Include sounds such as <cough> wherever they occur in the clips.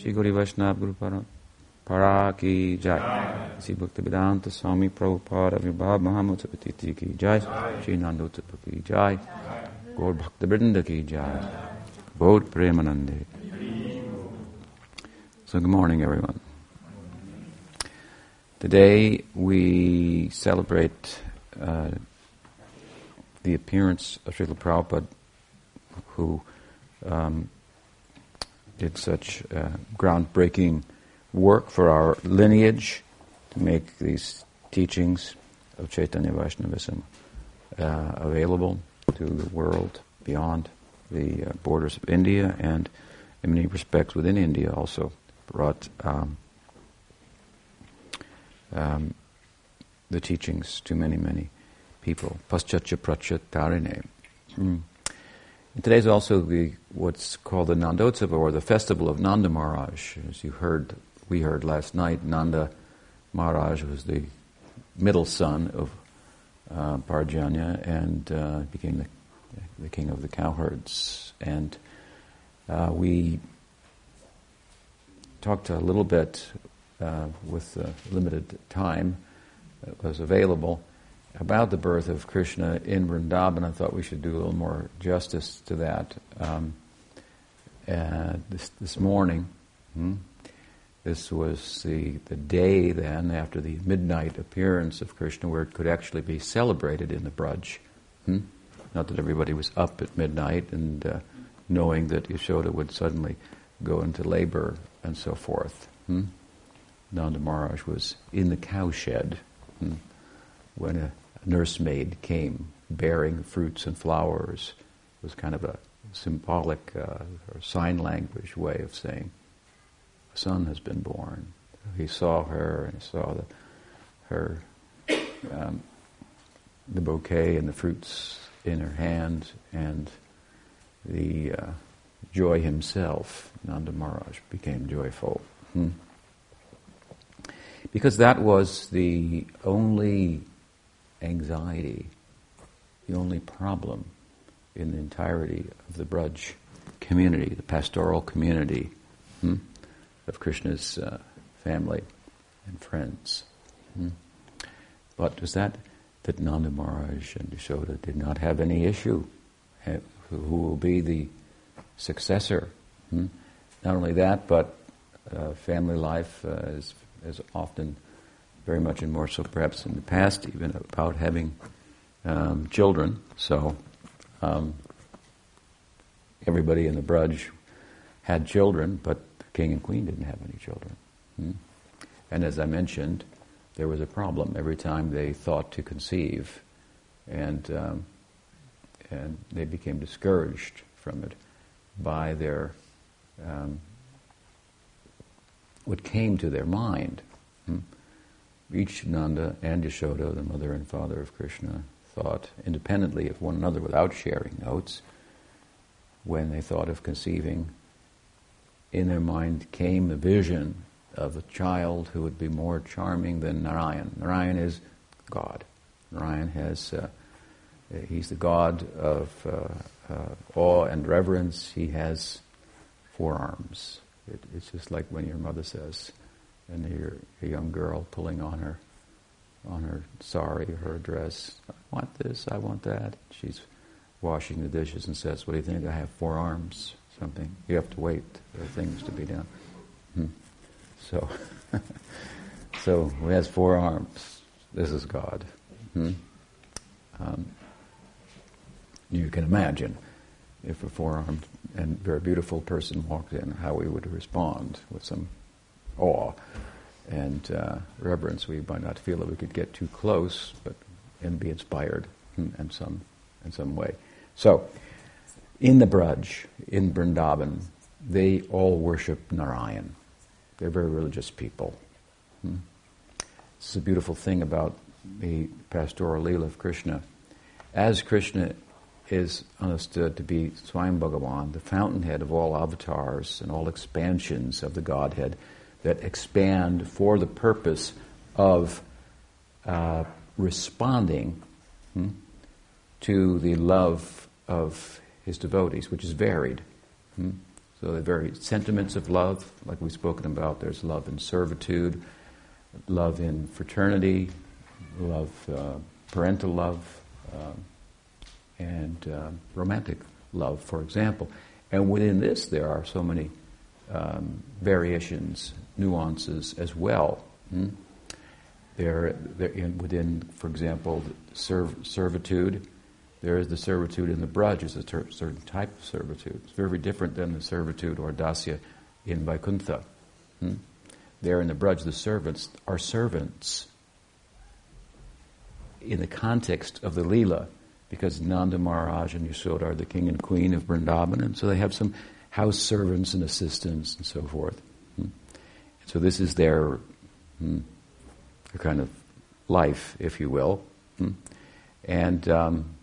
Shri Guru Vaishnava Guru Para Para ki Jai. Shri Bhakti Vedanta Swami Prabhupada Vibhav Mahotsav Tithi ki Jai. Shri Nandotsava ki Jai. Gaur. So good morning everyone. Today we celebrate uh, the appearance of Srila Prabhupada who um, did such uh, groundbreaking work for our lineage to make these teachings of Chaitanya Vaishnavism uh, available to the world beyond the uh, borders of India and in many respects within India also brought um, um, the teachings to many, many people. Paschacha prachat tarine. Mm. And is also the what's called the Nandotsava or the festival of Nanda Maharaj. As you heard, we heard last night, Nanda Maharaj was the middle son of uh, Parjanya and uh, became the, the, king of the cowherds. And uh, we talked a little bit uh, with the limited time that was available about the birth of Krishna in Vrindavan. I thought we should do a little more justice to that. Um, this, this morning, hmm, this was the, the day then after the midnight appearance of Krishna where it could actually be celebrated in the Braj. Hmm? Not that everybody was up at midnight and uh, knowing that Yashoda would suddenly go into labor and so forth. Hmm? Nanda Maharaj was in the cowshed hmm, when a nursemaid came bearing fruits and flowers. It was kind of a symbolic uh, or sign language way of saying, a son has been born. He saw her and saw the, her, um, the bouquet and the fruits in her hand and the uh, joy himself, Nanda Maharaj, became joyful. Hmm. Because that was the only anxiety, the only problem in the entirety of the Braj community, the pastoral community hmm, of Krishna's uh, family and friends. Hmm. But was that that Nanda Maharaj and Yashoda did not have any issue? Who will be the successor? Hmm? Not only that, but uh, family life uh, is is often very much and more so perhaps in the past even about having um, children. So um, everybody in the Braj had children, but the king and queen didn't have any children. Hmm? And as I mentioned, there was a problem every time they thought to conceive, and um, and they became discouraged from it by their um, what came to their mind. Hmm? Each Nanda and Yashoda, the mother and father of Krishna, thought independently of one another without sharing notes. When they thought of conceiving, in their mind came the vision of a child who would be more charming than Narayan. Narayan is God. Narayan has, uh, he's the God of uh, uh, awe and reverence. He has four arms. It, it's just like when your mother says, and you're a young girl pulling on her, on her sari, her dress. I want this, I want that. She's washing the dishes and says, "What do you think? I have four arms." Something. You have to wait. There are things to be done. Hmm. So, <laughs> so who has four arms? This is God. Hmm? Um, you can imagine if a four-armed and very beautiful person walked in, how we would respond with some awe and uh, reverence. We might not feel that we could get too close, but and be inspired in, some in some way. So, in the Braj, in Vrindavan, they all worship Narayan. They're very religious people. Hmm? This is a beautiful thing about the pastoral Leela of Krishna. As Krishna is understood to be Swayam Bhagavan, the fountainhead of all avatars and all expansions of the Godhead that expand for the purpose of uh, responding hmm, to the love of his devotees, which is varied. Hmm? So the very sentiments of love, like we've spoken about, there's love in servitude, love in fraternity, love, uh, parental love, uh, and uh, romantic love, for example. And within this, there are so many um, variations, nuances as well. Hmm? There, there in, within, for example, serv- servitude, there is the servitude in the braj, is a ter- certain type of servitude. It's very different than the servitude or dasya in Vaikuntha. Hmm? There in the braj, the servants are servants in the context of the Leela, because Nanda Maharaj and Yashoda are the king and queen of Vrindavan, and so they have some house servants and assistants and so forth. So this is their, hmm, kind of life, if you will. Hmm? And um,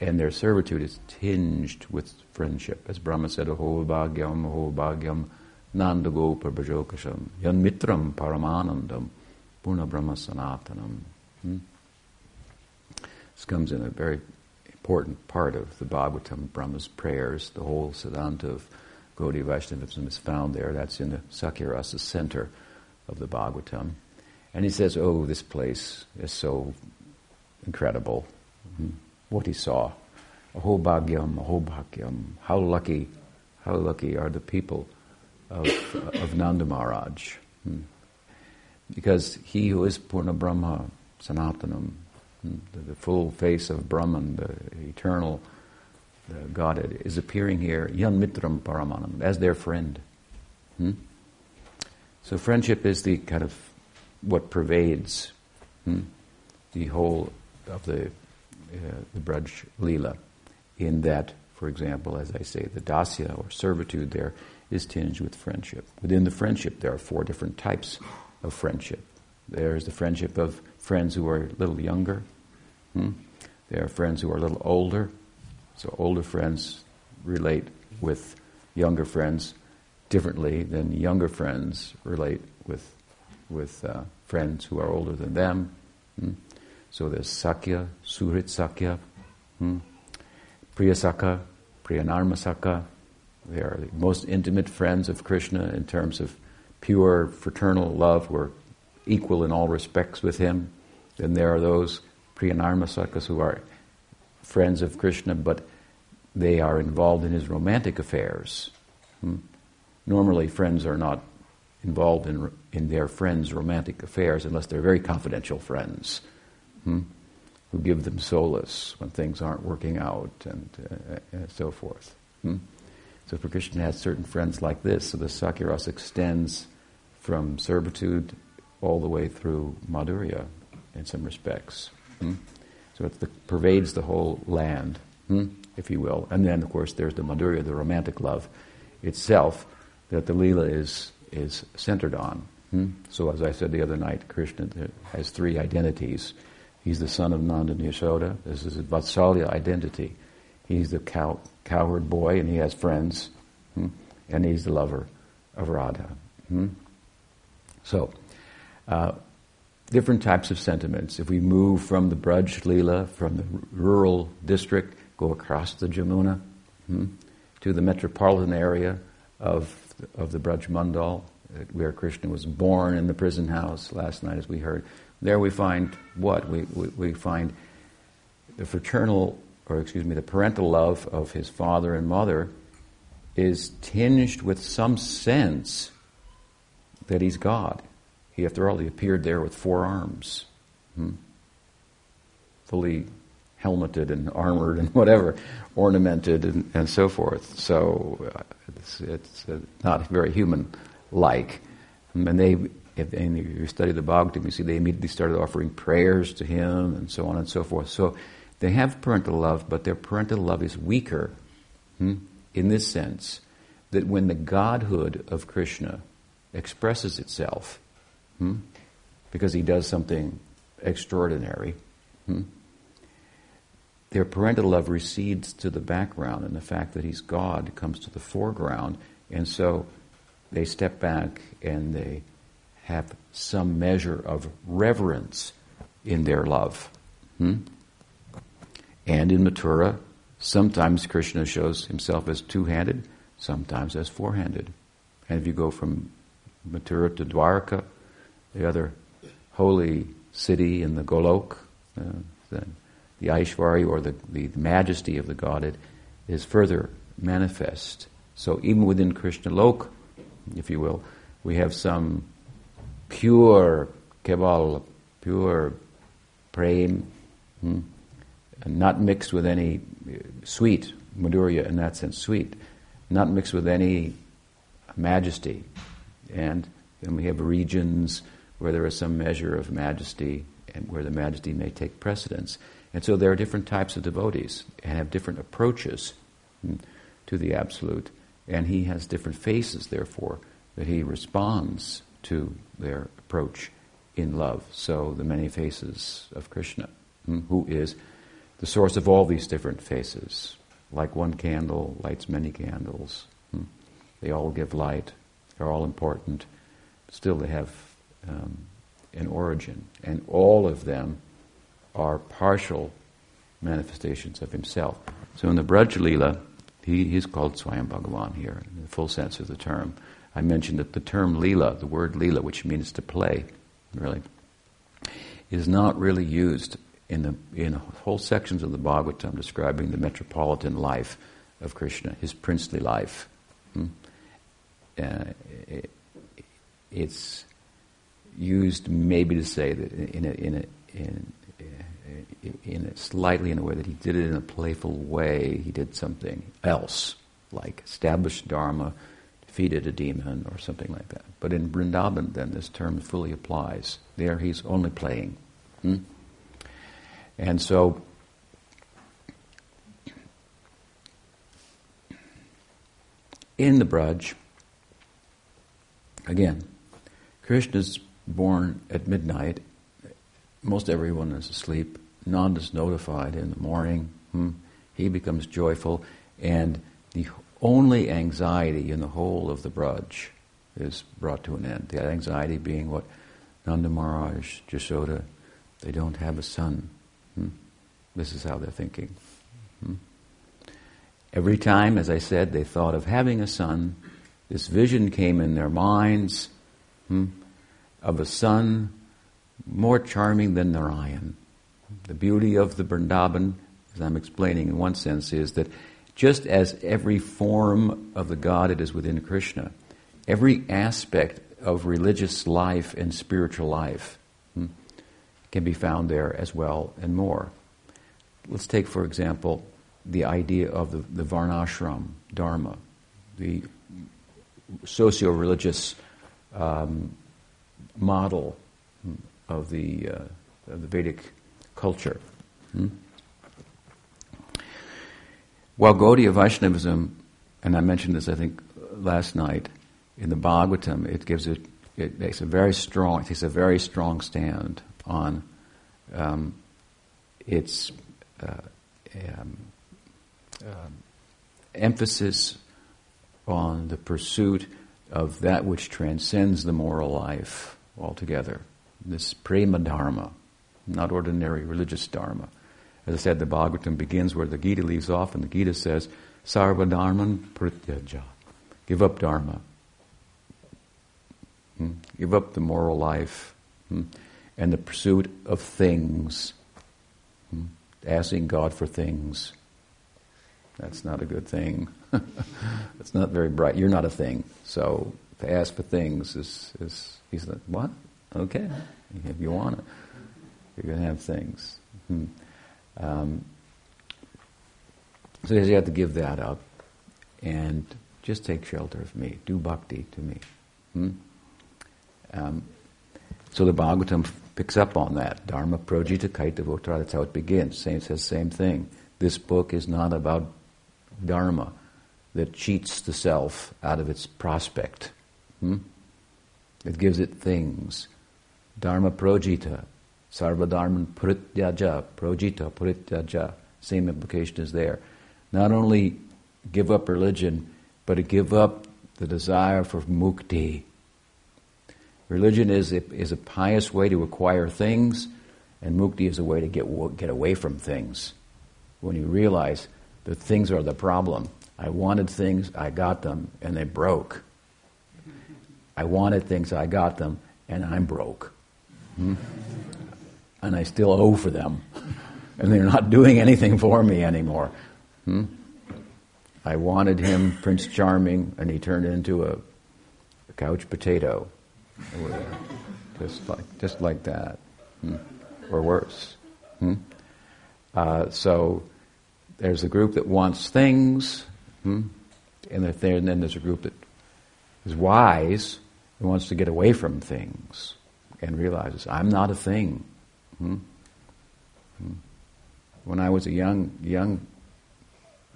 and their servitude is tinged with friendship. As Brahma said, Aho bhagyam, aho bhagyam, nanda gopa bhajokasham, yan mitram paramanandam, purna brahma sanatanam. Hmm? This comes in a very important part of the Bhagavatam, Brahma's prayers. The whole Siddhanta of Gaudiya Vaishnavism is found there. That's in the Sakhya center of the Bhagavatam. And he says, oh, this place is so incredible. Hmm? what he saw. Aho bhagyam, aho bhagyam. How lucky, how lucky are the people of, of Nanda Maharaj. Hmm. Because he who is Purna Brahma, Sanatanam, hmm, the, the, full face of Brahman, the eternal the Godhead, is appearing here, Yan Mitram Paramanandam, as their friend. Hmm? So friendship is the kind of what pervades hmm, the whole of the uh, the Braj Leela, in that, for example, as I say, the dasya or servitude there is tinged with friendship. Within the friendship, there are four different types of friendship. There's the friendship of friends who are a little younger. Hmm? There are friends who are a little older. So older friends relate with younger friends differently than younger friends relate with with uh, friends who are older than them. Hmm? So there's Sakya, Suhrit Sakya, hmm? Priya Sakya, Priyanarma Sakya. They are the most intimate friends of Krishna in terms of pure fraternal love. We're equal in all respects with him. Then there are those Priyanarma Sakyas who are friends of Krishna, but they are involved in his romantic affairs. Hmm? Normally, friends are not involved in, in their friends' romantic affairs unless they're very confidential friends hmm, who give them solace when things aren't working out and, uh, and so forth. Hmm? So for Krishna has certain friends like this, so the Sakyaras extends from servitude all the way through Madhurya in some respects. Hmm? So it pervades the whole land, hmm, if you will. And then, of course, there's the Madhurya, the romantic love itself, that the Leela is, is centered on. Hmm? So as I said the other night, Krishna has three identities. He's the son of Nanda and Yashoda. This is his Vatsalya identity. He's the cow, cowherd boy and he has friends. Hmm? And he's the lover of Radha. So, uh, different types of sentiments. If we move from the Braj from the rural district, go across the Jamuna hmm, to the metropolitan area of, of the Braj Mandal, uh, where Krishna was born in the prison house last night, as we heard. There we find what? We, we, we find the fraternal, or excuse me, the parental love of his father and mother is tinged with some sense that he's God. He, after all, he appeared there with four arms, hmm? fully helmeted and armored and <laughs> whatever, ornamented and, and so forth. So uh, it's, it's uh, not very human-like. And they if, and you study the Bhagavatam, you see they immediately started offering prayers to him and so on and so forth. So they have parental love, but their parental love is weaker hmm, in this sense that when the godhood of Krishna expresses itself, hmm, because he does something extraordinary, hmm, their parental love recedes to the background, and the fact that he's God comes to the foreground, and so they step back and they have some measure of reverence in their love. Hmm? And in Mathura, sometimes Krishna shows himself as two handed, sometimes as four-handed. And if you go from Mathura to Dwarka, the other holy city in the Golok, uh, then the Aishwarya or the, the majesty of the Godhead is further manifest. So even within Krishna Lok, if you will, we have some pure keval, pure prem, hmm, not mixed with any uh, sweet, madhurya in that sense, sweet, not mixed with any majesty. And then we have regions where there is some measure of majesty and where the majesty may take precedence. And so there are different types of devotees and have different approaches hmm, to the Absolute. And he has different faces, therefore, that he responds to their approach in love. So the many faces of Krishna, hmm, who is the source of all these different faces. Like one candle lights many candles. Hmm. They all give light. They're all important. Still, they have um, an origin. And all of them are partial manifestations of himself. So in the Braj he, he's called Swayam Bhagavan here, in the full sense of the term. I mentioned that the term Leela, the word Leela, which means to play, really, is not really used in the in whole sections of the Bhagavatam describing the metropolitan life of Krishna, his princely life. Hmm? Uh, it, it's used maybe to say that in a, in a, in in a slightly in a way that he did it in a playful way. He did something else, like established dharma, defeated a demon, or something like that. But in Vrindavan, then this term fully applies. There, he's only playing, hmm? and so. In the Braj, again, Krishna's born at midnight. Most everyone is asleep Nanda is notified in the morning. Hmm, he becomes joyful, and the only anxiety in the whole of the Braj is brought to an end. The anxiety being what Nanda Maharaj, Yashoda, they don't have a son. Hmm? This is how they're thinking. Hmm? Every time, as I said, they thought of having a son, this vision came in their minds hmm, of a son more charming than Narayan. The beauty of the Vrindavan, as I'm explaining in one sense, is that just as every form of the Godhead is within Krishna, every aspect of religious life and spiritual life hmm, can be found there as well and more. Let's take, for example, the idea of the, the Varnashram Dharma, the socio religious um, model of the, uh, of the Vedic culture. Hmm? While Gaudiya Vaishnavism, and I mentioned this I think last night in the Bhagavatam, it gives it, it makes a very strong, it takes a very strong stand on um, its uh, um, um, emphasis on the pursuit of that which transcends the moral life altogether, this prema dharma, not ordinary religious dharma. As I said, the Bhagavatam begins where the Gita leaves off, and the Gita says, Sarva dharman prityaja. Give up dharma. Hmm? Give up the moral life hmm? and the pursuit of things. Hmm? Asking God for things. That's not a good thing. <laughs> That's not very bright. You're not a thing. So to ask for things is, is he's like, what? Okay, if you want it. You're going to have things. Hmm. Um, so you have to give that up and just take shelter of me. Do bhakti to me. Hmm? Um, so the Bhagavatam picks up on that. Dharma projita kaitavotra, that's how it begins. Same, says same thing. This book is not about dharma that cheats the self out of its prospect. Hmm? It gives it things. Dharma projita, Sarvadharman prityaja, projita prityaja. Same implication is there. Not only give up religion, but to give up the desire for mukti. Religion is a, is a pious way to acquire things, and mukti is a way to get, get away from things. When you realize that things are the problem, I wanted things, I got them, and they broke. I wanted things, I got them, and I'm broke. Hmm? And I still owe for them. and they're not doing anything for me anymore. Hmm? I wanted him Prince Charming, and he turned into a, a couch potato. Just like, just like that. Hmm? Or worse. Hmm? Uh, so there's a group that wants things, hmm? and, there, and then there's a group that is wise and wants to get away from things and realizes, I'm not a thing. Hmm? Hmm. When I was a young, young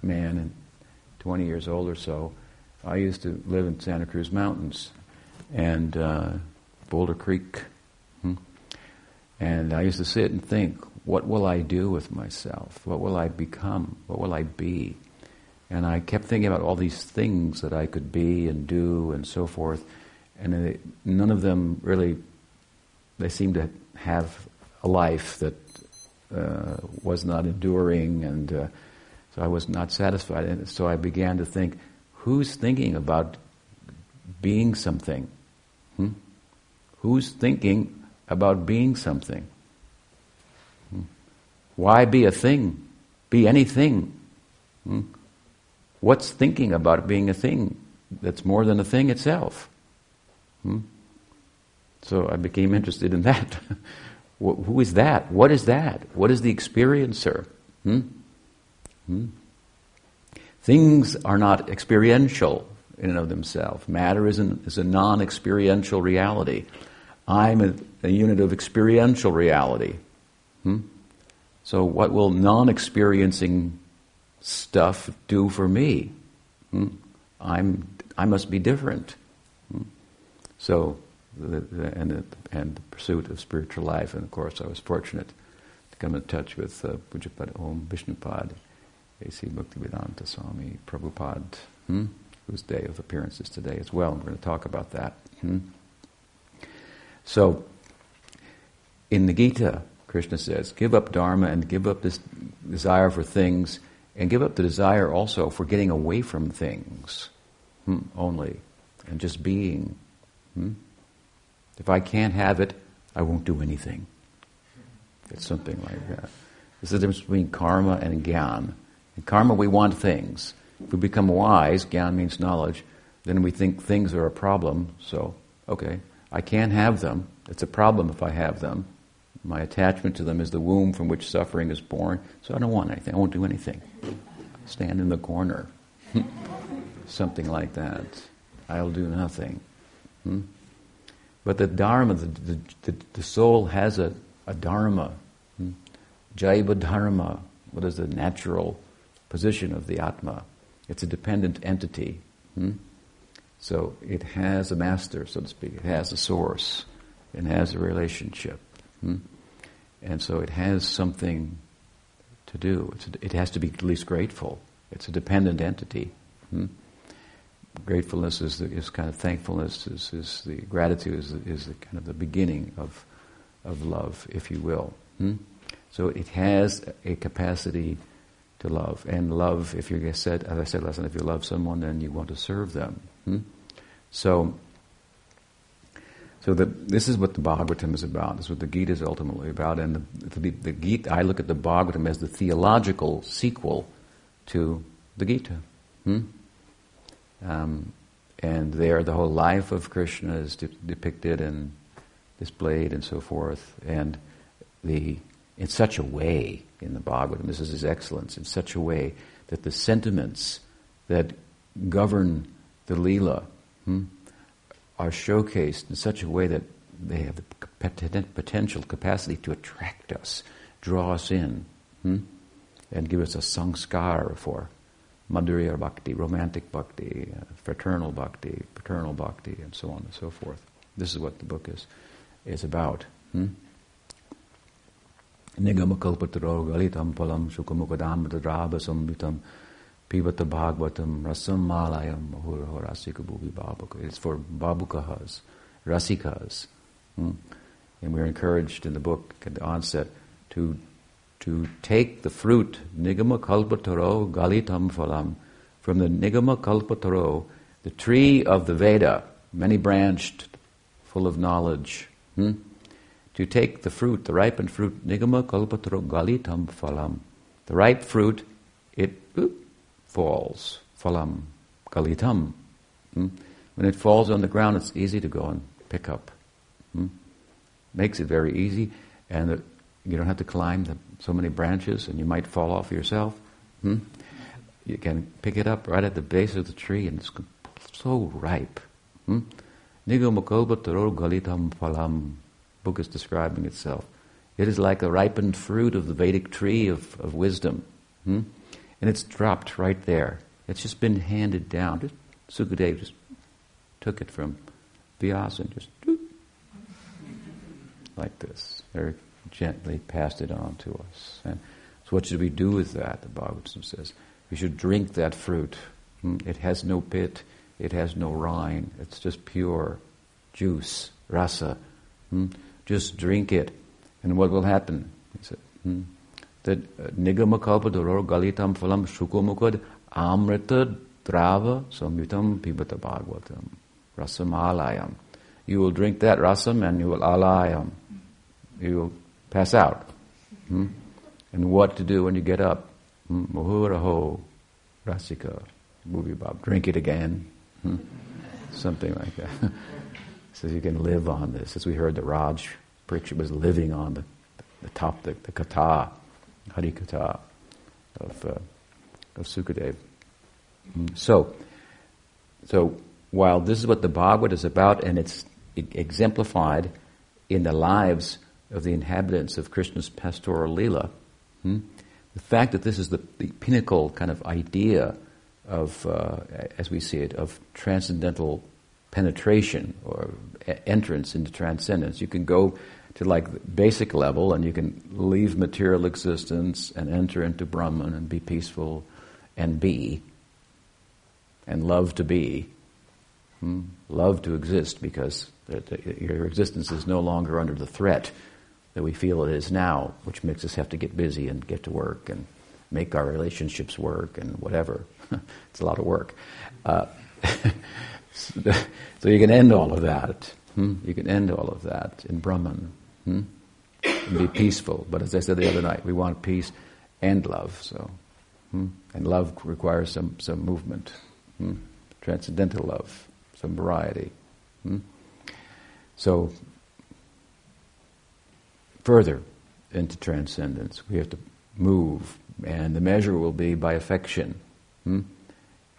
man, and 20 years old or so, I used to live in Santa Cruz Mountains and uh, Boulder Creek. Hmm? And I used to sit and think, what will I do with myself? What will I become? What will I be? And I kept thinking about all these things that I could be and do and so forth. And it, none of them really, they seemed to have a life that uh, was not enduring. And uh, so I was not satisfied. And so I began to think, who's thinking about being something? Hmm? Who's thinking about being something? Why be a thing? Be anything. Hmm? What's thinking about being a thing that's more than a thing itself? Hmm? So I became interested in that. <laughs> Who is that? What is that? What is the experiencer? Hmm? Hmm? Things are not experiential in and of themselves. Matter is, an, is a non experiential reality. I'm a, a, unit of experiential reality. Hmm? So, what will non experiencing stuff do for me? Hmm? I must be different. So, the, the, and, the, and the pursuit of spiritual life, and of course, I was fortunate to come in touch with uh, Pujapad Om Vishnupad, A.C. Bhaktivedanta Swami Prabhupada, hmm? whose day of appearance is today as well. We're going to talk about that. Hmm? So, in the Gita, Krishna says, give up dharma and give up this desire for things, and give up the desire also for getting away from things hmm, only, and just being. Hmm? If I can't have it, I won't do anything. It's something like that. This is the difference between karma and gyan. In karma, we want things. If we become wise, gyan means knowledge, then we think things are a problem, so, okay, I can't have them. It's a problem if I have them. My attachment to them is the womb from which suffering is born, so I don't want anything. I won't do anything. Stand in the corner. <laughs> Something like that. I'll do nothing. Hmm? But the Dharma, the, the, the, soul has a, a Dharma. Hmm? Jaiva Dharma. What is the natural position of the Atma? It's a dependent entity. Hmm? So it has a master, so to speak. It has a source. It has a relationship. Hmm? And so it has something to do. A, it has to be at least grateful. It's a dependent entity. Hmm? Gratefulness is, the, is kind of thankfulness, is, is the gratitude is, is the kind of the beginning of, of love, if you will. Hmm? So it has a capacity to love. And love, if you said, as I said last night, if you love someone, then you want to serve them. Hmm? So so the, this is what the Bhagavatam is about. This is what the Gita is ultimately about. And the, the, the Gita, I look at the Bhagavatam as the theological sequel to the Gita. Hmm? Um, and there, the whole life of Krishna is de- depicted and displayed and so forth. And the in such a way in the Bhagavatam, this is his excellence, in such a way that the sentiments that govern the Leela. Hmm, are showcased in such a way that they have the potential capacity to attract us, draw us in, hmm? and give us a sanskar for madhurya bhakti, romantic bhakti, uh, fraternal bhakti, paternal bhakti, and so on and so forth. This is what the book is, is about. Hmm? Nigamakalpataro galitam phalam sukamukadam samvitam Pivata Bhagavatam Rasam Malayam Mahura Rasika Bhuvi Babuka. It's for Babukahas, Rasikas. Hmm? And we're encouraged in the book at the onset to to take the fruit, Nigama Kalpataro Galitam Phalam, from the Nigama Kalpataro, the tree of the Veda, many branched, full of knowledge, hmm? to take the fruit, the ripened fruit, Nigama Kalpataro Galitam Phalam. The ripe fruit, it oop, falls, Phalam, Galitam. Hmm? When it falls on the ground, it's easy to go and pick up. Hmm? Makes it very easy, and the, you don't have to climb the, so many branches, and you might fall off yourself. Hmm? You can pick it up right at the base of the tree, and it's so ripe. Hmm? Phalam. Book is describing itself. It is like a ripened fruit of the Vedic tree of, of wisdom. Hmm? And it's dropped right there. It's just been handed down. Just, Sukadeva just took it from Vyasa and just like this, very gently passed it on to us. And so, what should we do with that? The Bhagavatam says we should drink that fruit. Hmm? It has no pit, it has no rind. It's just pure juice, rasa. Hmm? Just drink it, and what will happen? He said. Hmm? That uh, nigama kalpataro galitam phalam shukomukad amrita drava samyutam pibata bhagavatam rasam alayam. You will drink that rasam and you will alayam. You will pass out. Hmm? And what to do when you get up? Hmm? Muhuraho rasika bhuvi bob. Drink it again. Hmm? Something like that. <laughs> so you can live on this. As we heard the Raj preacher was living on the, the top, the, the kata, Hari Katha of, uh, of Sukadev. Hmm. So, so while this is what the Bhagavad is about and it's exemplified in the lives of the inhabitants of Krishna's pastoral lila, hmm, the fact that this is the, the pinnacle kind of idea of, uh, as we see it, of transcendental penetration or entrance into transcendence. You can go to like the basic level and you can leave material existence and enter into Brahman and be peaceful and be and love to be. Hmm? Love to exist because your existence is no longer under the threat that we feel it is now, which makes us have to get busy and get to work and make our relationships work and whatever. <laughs> it's a lot of work. Uh, <laughs> so you can end all of that. Hmm? You can end all of that in Brahman hmm? and be peaceful. But as I said the other night, we want peace and love. So, hmm? and love requires some some movement, hmm? transcendental love, some variety. Hmm? So further into transcendence. We have to move, and the measure will be by affection, hmm?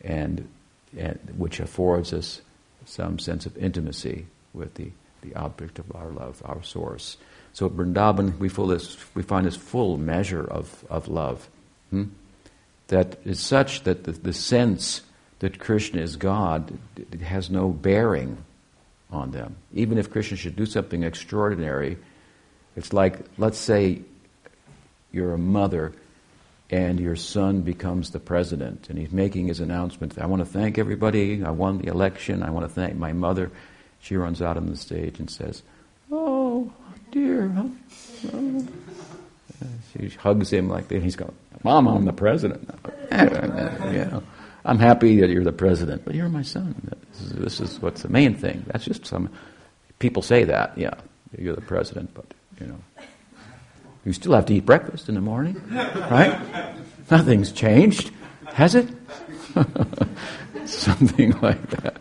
and, and, which affords us some sense of intimacy with the, the object of our love, our source. So at Vrindavan, we, this, we find this full measure of, of love hmm? that is such that the, the sense that Krishna is God has no bearing on them. Even if Krishna should do something extraordinary, it's like, let's say you're a mother and your son becomes the president and he's making his announcement. I want to thank everybody. I won the election. I want to thank my mother. She runs out on the stage and says, Oh, dear. Oh. She hugs him like that. He's going, Mom, I'm the president. <laughs> I'm happy that you're the president, but you're my son. This is, this is what's the main thing. That's just some. People say that, yeah, you're the president, but you know. You still have to eat breakfast in the morning, right? Nothing's changed, has it? <laughs> Something like that.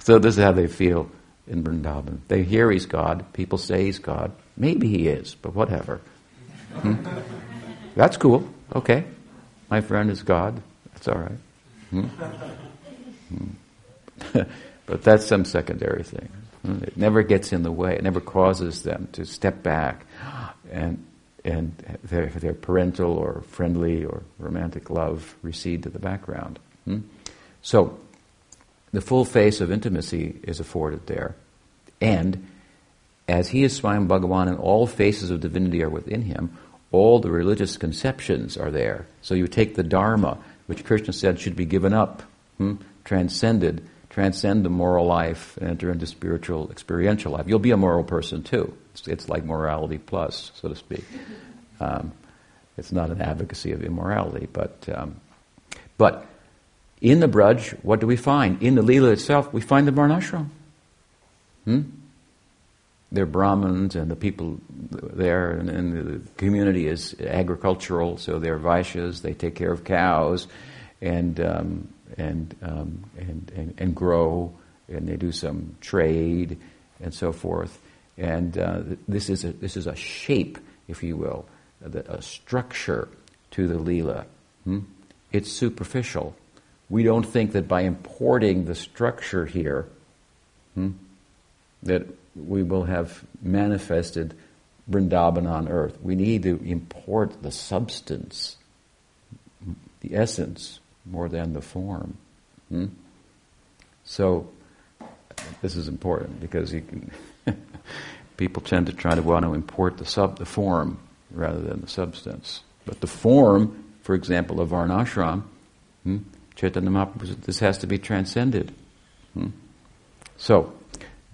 So this is how they feel in Vrindavan. They hear he's God. People say he's God. Maybe he is, but whatever. Hmm? That's cool. Okay. My friend is God. That's all right. Hmm? Hmm. <laughs> but that's some secondary thing. It never gets in the way. It never causes them to step back and and their, their parental or friendly or romantic love recede to the background. Hmm? So, the full face of intimacy is afforded there. And as he is Swayam Bhagavan and all faces of divinity are within him, all the religious conceptions are there. So you take the Dharma, which Krishna said should be given up, hmm? transcended, transcend the moral life and enter into spiritual, experiential life. You'll be a moral person too. It's, it's like morality plus, so to speak. Um, it's not an advocacy of immorality, but um, but In the Braj, what do we find? In the Leela itself, we find the Varnashram. Hmm? They're Brahmins and the people there, and, and, the community is agricultural, so they're Vaishyas, they take care of cows and, um, and, um, and, and, and, grow, and they do some trade and so forth. And uh, this, is a, this is a shape, if you will, a structure to the Leela. Hmm? It's superficial. We don't think that by importing the structure here, hmm, that we will have manifested Vrindavan on earth. We need to import the substance, the essence, more than the form. Hmm? So, this is important because can, <laughs> people tend to try to want to import the sub, the form rather than the substance. But the form, for example, of Varnashram, hmm, Chaitanya Mahaprabhu, this has to be transcended. Hmm? So,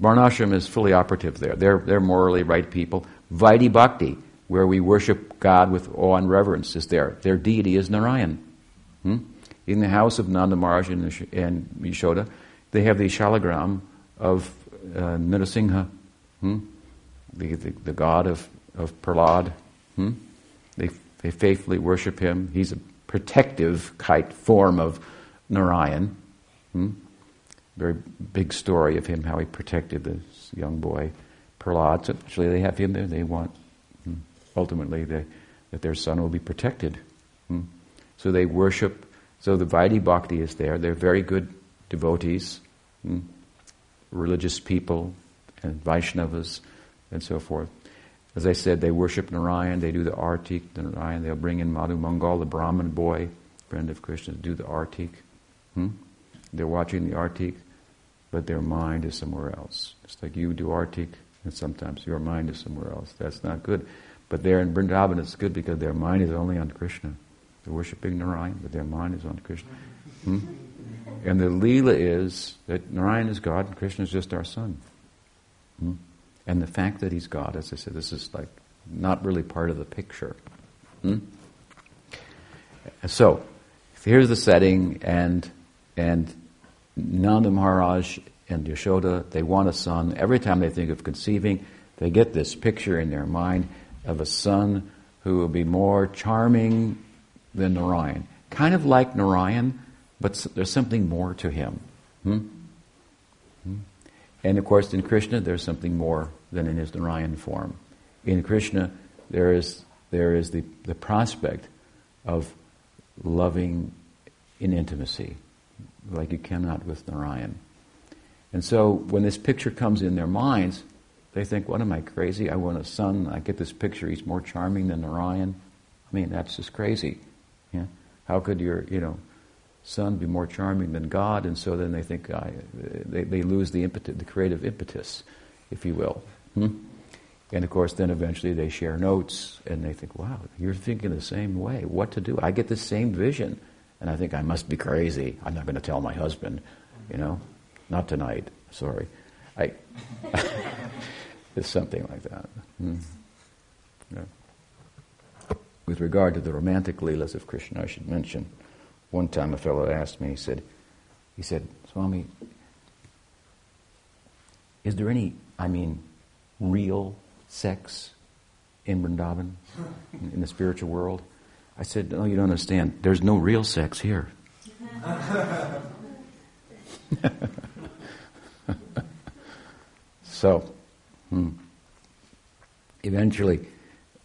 Varnashram is fully operative there. They're, they're morally right people. Vaidhi Bhakti, where we worship God with awe and reverence, is there. Their deity is Narayan. Hmm? In the house of Nanda Maharaj and, Yashoda, they have the shalagram of uh, hmm? the, the, the, god of, of Prahlad. Hmm? They, they faithfully worship him. He's a protective kite form of Narayan. Hmm? Very big story of him, how he protected this young boy, Prahlad. So actually, they have him there. They want, hmm, ultimately, they, that their son will be protected. Hmm? So they worship. So the Vaidhi Bhakti is there. They're very good devotees, hmm? religious people, and Vaishnavas, and so forth. As I said, they worship Narayan, they do the artik, the Narayan, they'll bring in Madhu Mangal, the Brahmin boy, friend of Krishna, to do the artik. Hmm? They're watching the artik, but their mind is somewhere else. It's like you do artik, and sometimes your mind is somewhere else. That's not good. But there in Vrindavan, it's good because their mind is only on Krishna. They're worshipping Narayan, but their mind is on Krishna. Hmm? And the Leela is that Narayan is God and Krishna is just our son. Hmm? And the fact that he's God, as I said, this is like not really part of the picture. Hmm? So, here's the setting, and and Nanda Maharaj and Yashoda, they want a son. Every time they think of conceiving, they get this picture in their mind of a son who will be more charming than Narayan. Kind of like Narayan, but there's something more to him. Hmm? And of course, in Krishna, there's something more than in his Narayan form. In Krishna, there is, there is the, the prospect of loving in intimacy, like you cannot with Narayan. And so when this picture comes in their minds, they think, what am I crazy? I want a son. I get this picture. He's more charming than Narayan. I mean, that's just crazy. Yeah? How could your, you know, son be more charming than God, and so then they think uh, they, they lose the impetus, the creative impetus, if you will. Hmm? And of course, then eventually they share notes, and they think, "Wow, you're thinking the same way. What to do? I get the same vision, and I think I must be crazy. I'm not going to tell my husband, you know, not tonight. Sorry, I." <laughs> it's something like that. Hmm. Yeah. With regard to the romantic leelas of Krishna, I should mention one time a fellow asked me, he said, he said, Swami, is there any, I mean, real sex in Vrindavan, in the spiritual world? I said, no, you don't understand. There's no real sex here. <laughs> so, hmm. eventually,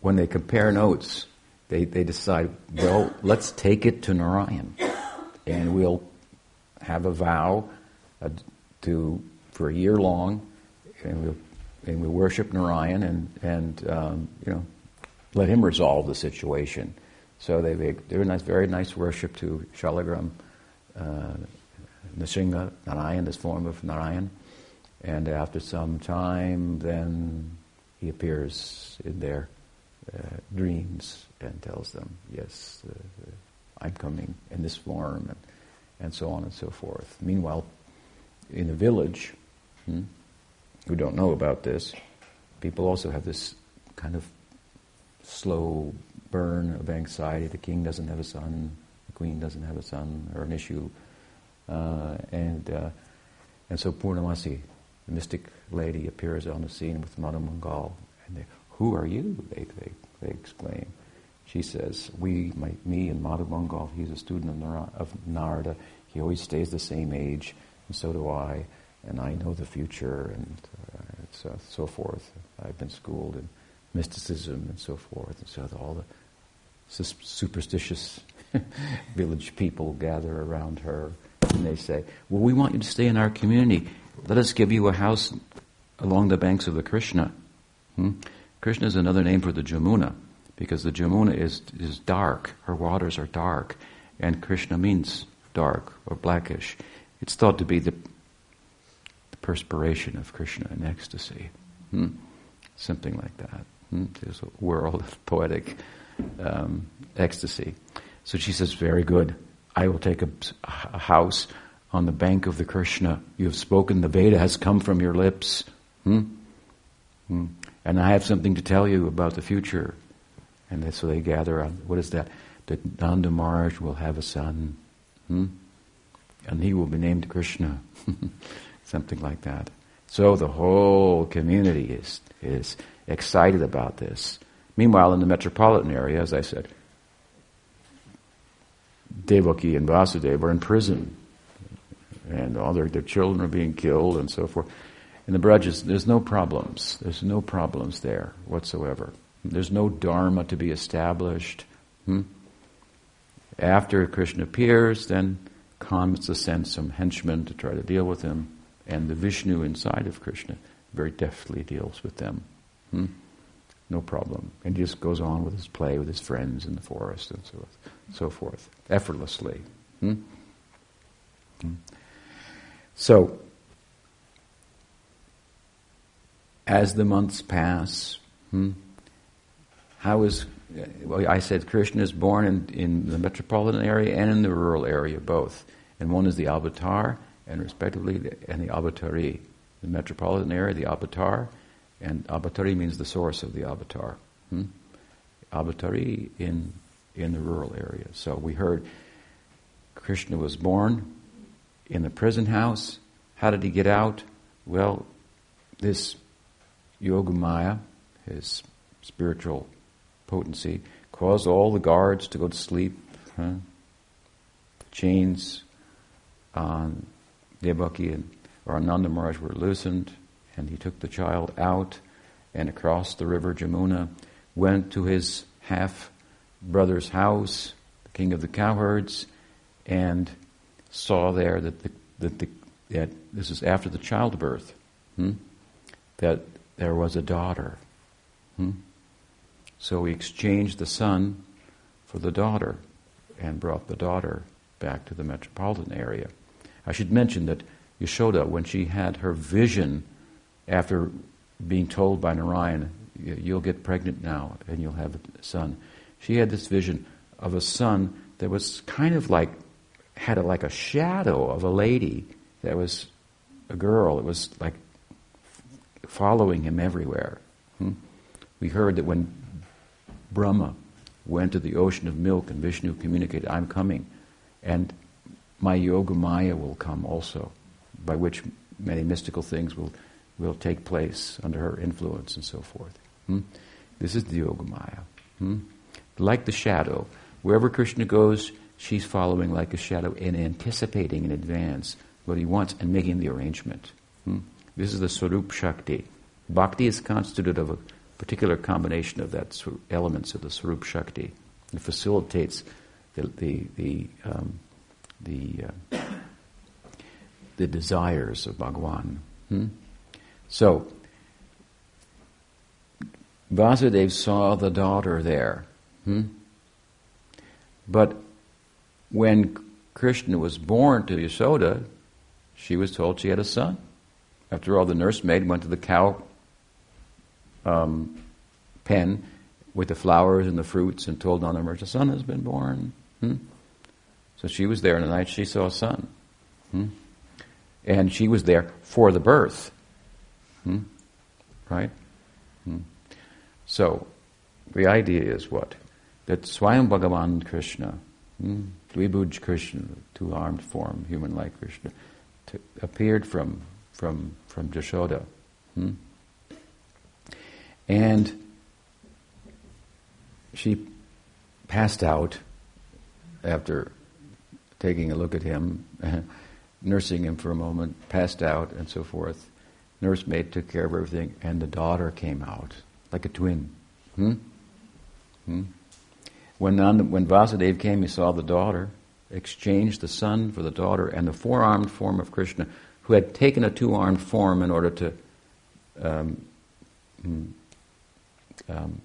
when they compare notes, they, they decide, well, let's take it to Narayan. And we'll have a vow uh, to, for a year long, and we'll, and we worship Narayan and, and um, you know, let him resolve the situation. So they, they do a nice, very nice worship to Shalagram, uh, Narayan, this form of Narayan. And after some time, then he appears in their uh, dreams and tells them, yes, uh, uh, I'm coming in this form, and, and so on and so forth. Meanwhile, in the village, hmm, who don't know about this, people also have this kind of slow burn of anxiety. The king doesn't have a son, the queen doesn't have a son, or an issue Uh, and, uh, and so Purnamasi, the mystic lady, appears on the scene with Madhu Mangal. And they, who are you? They, they, they exclaim. She says, we, my, me and Madhu Mangal, he's a student of Narada. He always stays the same age, and so do I. And I know the future, and uh, so, so forth. I've been schooled in mysticism and so forth. And so all the superstitious <laughs> village people gather around her and they say, Well, we want you to stay in our community. Let us give you a house along the banks of the Krishna. Hmm? Krishna is another name for the Jamuna because the Jamuna is, is dark. Her waters are dark. And Krishna means dark or blackish. It's thought to be the, the perspiration of Krishna in ecstasy. Hmm? Something like that. Hmm? There's a world of poetic um, ecstasy. So she says, Very good. I will take a, a, house on the bank of the Krishna. You have spoken, the Veda has come from your lips. Hmm? Hmm. And I have something to tell you about the future. And so they gather on, what is that? That Nanda Maharaj will have a son. Hmm? And he will be named Krishna. <laughs> something like that. So the whole community is, is excited about this. Meanwhile, in the metropolitan area, as I said, Devaki and Vasudeva are in prison. And all their, their children are being killed and so forth. In the Brajas, there's no problems. There's no problems there whatsoever. There's no dharma to be established. Hmm? After Krishna appears, then comes to send some henchmen to try to deal with him, and the Vishnu inside of Krishna very deftly deals with them. Hmm? No problem. And he just goes on with his play with his friends in the forest and so forth, so forth effortlessly. Hmm? Hmm? So, as the months pass, hmm, how is well, I said Krishna is born in, in the metropolitan area and in the rural area, both. And one is the avatar, and respectively, the, and the avatari. The metropolitan area, the avatar, and avatari means the source of the avatar. Hmm? Avatari in, in the rural area. So we heard Krishna was born in the prison house. How did he get out? Well, this Yogamaya, his spiritual potency, caused all the guards to go to sleep. Huh? Chains on Devaki and or Ananda Maharaj were loosened and he took the child out and across the river Jamuna, went to his half brother's house, the king of the cowherds, and saw there that the, that, the, that this is after the childbirth, hmm, that there was a daughter. Hmm? So he exchanged the son for the daughter and brought the daughter back to the metropolitan area. I should mention that Yashoda, when she had her vision after being told by Narayan, you'll get pregnant now and you'll have a son. She had this vision of a son that was kind of like, had a, like a shadow of a lady that was a girl. It was like following him everywhere. Hmm? We heard that when Brahma went to the ocean of milk and Vishnu communicated, I'm coming, and my yoga maya will come also, by which many mystical things will will take place under her influence and so forth. Hmm? This is the Yogamaya. Hmm? Like the shadow. Wherever Krishna goes, she's following like a shadow and anticipating in advance what he wants and making the arrangement. Hmm? This is the Swarup Shakti. Bhakti is constituted of a particular combination of that elements of the Swarup Shakti. It facilitates the the the, um, the, uh, the desires of Bhagwan. Hmm? So, Vasudev saw the daughter there. Hmm? But when Krishna was born to Yashoda, she was told she had a son. After all, the nursemaid went to the cow um, pen with the flowers and the fruits and told Nanda Maharaj, a son has been born. Hmm? So she was there, and the night she saw a son. Hmm? And she was there for the birth. Hmm? Right? Hmm. So, the idea is what? That Swayam Bhagavan Krishna, hmm, Krishna, two-armed form, human-like Krishna, to, appeared from from from Jashoda, hmm? and she passed out after taking a look at him, <laughs> nursing him for a moment, passed out, and so forth. Nursemaid took care of everything, and the daughter came out like a twin. Hmm? Hmm? When, when Vasudeva came, he saw the daughter, exchanged the son for the daughter, and the four armed form of Krishna, who had taken a two armed form in order to um, hmm, um,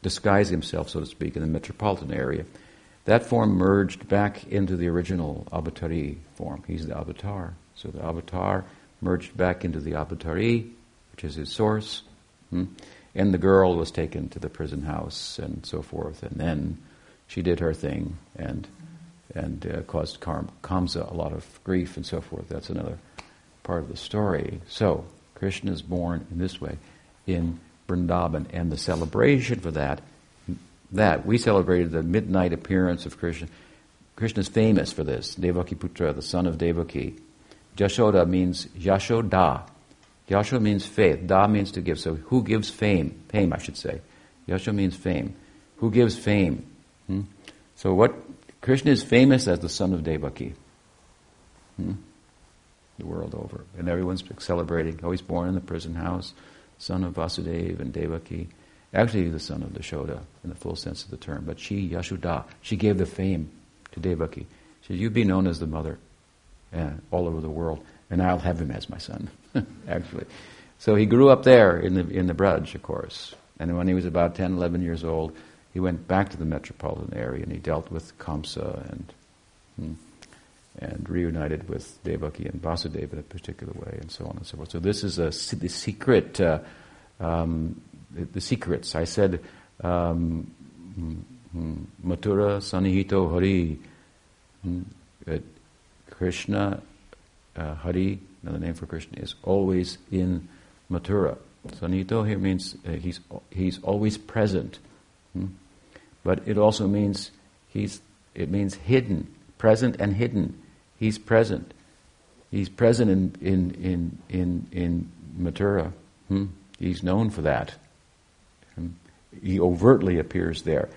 disguise himself, so to speak, in the metropolitan area. That form merged back into the original avatari form. He's the avatar. So the avatar merged back into the avatari, which is his source. Hmm? And the girl was taken to the prison house and so forth. And then she did her thing and and uh, caused Kamsa a lot of grief and so forth. That's another part of the story. So Krishna is born in this way in Vrindavan, and the celebration for that that we celebrated the midnight appearance of Krishna. Krishna is famous for this. Devaki Putra, the son of Devaki. Jashoda means Yashoda, Yasho means faith. Da means to give. So who gives fame? Fame, I should say. Yasho means fame. Who gives fame? Hmm? So what Krishna is famous as the son of Devaki. Hmm? The world over. And everyone's celebrating. Oh, he's born in the prison house, son of Vasudeva and Devaki. Actually, the son of Yashoda in the full sense of the term. But she, Yashoda, she gave the fame to Devaki. She said, You be known as the mother uh, all over the world and I'll have him as my son, <laughs> actually. So he grew up there in the, in the Braj, of course. And when he was about 10, 11 years old, he went back to the metropolitan area and he dealt with Kamsa and, hmm, and reunited with Devaki and Vasudeva in a particular way, and so on and so forth. So this is a, the secret, uh, um, the, the, secrets. I said, um, hmm, hmm, Mathura Sanihito Hari, Krishna uh, Hari, another name for Krishna, is always in Mathura. So Nito here means uh, he's, he's always present. Hmm? But it also means he's, it means hidden, present and hidden. He's present. He's present in, in, in, in, in Mathura. Hmm? He's known for that. Hmm? He overtly appears there.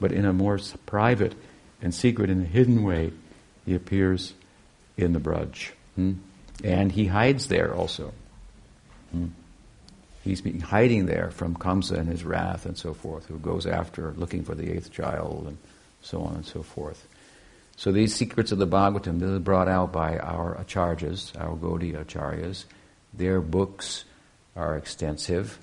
But in a more private and secret and hidden way, he appears in the Braj. Hmm? And he hides there also. Hmm? He's been hiding there from Kamsa and his wrath and so forth, who goes after looking for the eighth child and so on and so forth. So these secrets of the Bhagavatam, these are brought out by our acharyas, our Gaudiya acharyas. Their books are extensive.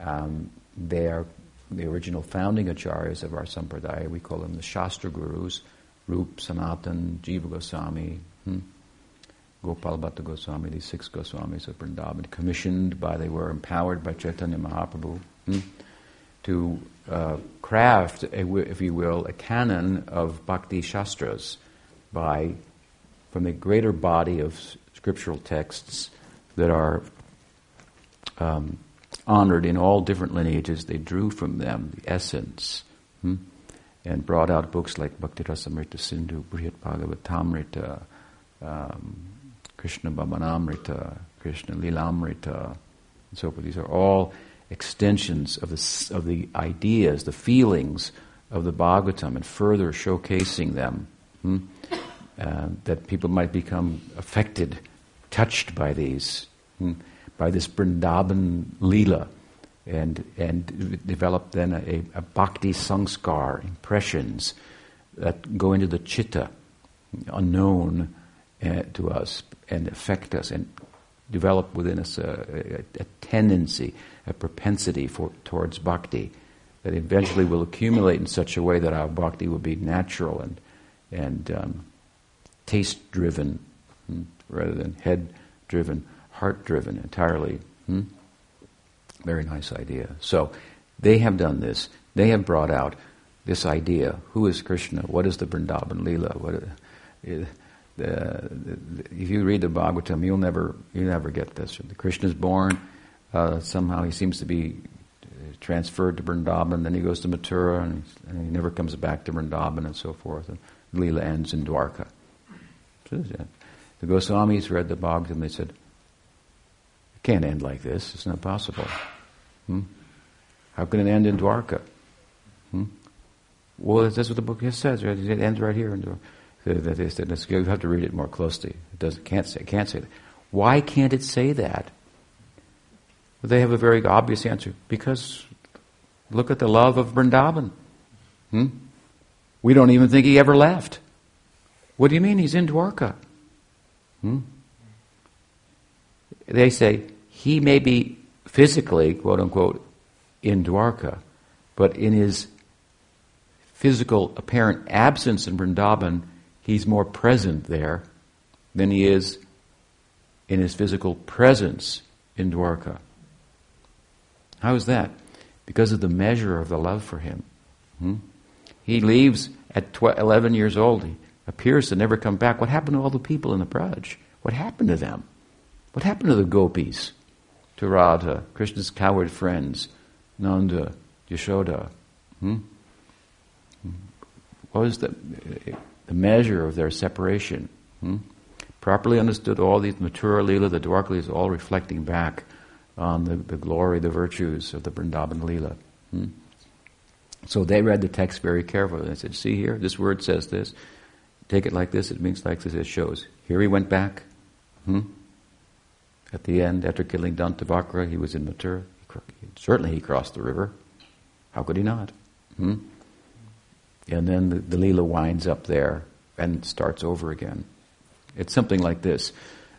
Um, they are the original founding acharyas of our sampradaya. We call them the Shastra Gurus, Rup, Sanatan, Jiva Goswami, hmm? Gopal Bhatta Goswami, these six Goswamis of Vrindavan, commissioned by, they were empowered by Chaitanya Mahaprabhu hmm, to uh, craft, a, if you will, a canon of Bhakti Shastras by, from the greater body of scriptural texts that are um, honored in all different lineages. They drew from them the essence hmm, and brought out books like Bhakti Rasamrita Sindhu, Brihat Bhagavatamrita, um, Krishna Bhavanamrita, Krishna Lilamrita, and so forth. These are all extensions of the, of the ideas, the feelings of the Bhagavatam, and further showcasing them. Hmm? Uh, that people might become affected, touched by these, hmm? by this Vrindavan Leela, and, and develop then a, a bhakti sanskar, impressions that go into the chitta, unknown uh, to us, and affect us and develop within us a, a, a tendency, a propensity for, towards bhakti that eventually will accumulate in such a way that our bhakti will be natural and, and um, taste driven hmm, rather than head driven, heart driven entirely. Hmm? Very nice idea. So they have done this. They have brought out this idea who is Krishna? What is the Vrindavan Leela? What, uh, if you read the Bhagavatam, you'll never you never get this. The Krishna is born. Uh, somehow he seems to be transferred to Vrindavan. Then he goes to Mathura, and, and, he never comes back to Vrindavan, and so forth. And Leela ends in Dwarka. The Goswamis read the Bhagavatam, they said, it can't end like this, it's not possible. Hmm? How can it end in Dwarka? Hmm? Well, that's what the book says, right? It ends right here in Dwarka. You have to read it more closely. It doesn't, can't say, can't say that. Why can't it say that? They have a very obvious answer. Because look at the love of Vrindavan. Hmm? We don't even think he ever left. What do you mean he's in Dwarka? Hmm? They say he may be physically, quote unquote, in Dwarka, but in his physical apparent absence in Vrindavan, he's more present there than he is in his physical presence in Dwarka. How is that? Because of the measure of the love for him. Hmm? He leaves at 12, 11 years old. He appears to never come back. What happened to all the people in the Braj? What happened to them? What happened to the gopis? To Radha, Krishna's cowherd friends, Nanda, Yashoda? Hmm? What was the, the measure of their separation? Hmm? Properly understood, all these Mathura Leela, the Dwarka is all reflecting back on the, the glory, the virtues of the Vrindavan Leela. Hmm? So they read the text very carefully. They said, see here, this word says this. Take it like this, it means like this, it shows. Here he went back. Hmm? At the end, after killing Dantavakra, he was in Mathura. Certainly he crossed the river. How could he not? Hmm? And then the, the Leela winds up there and starts over again. It's something like this.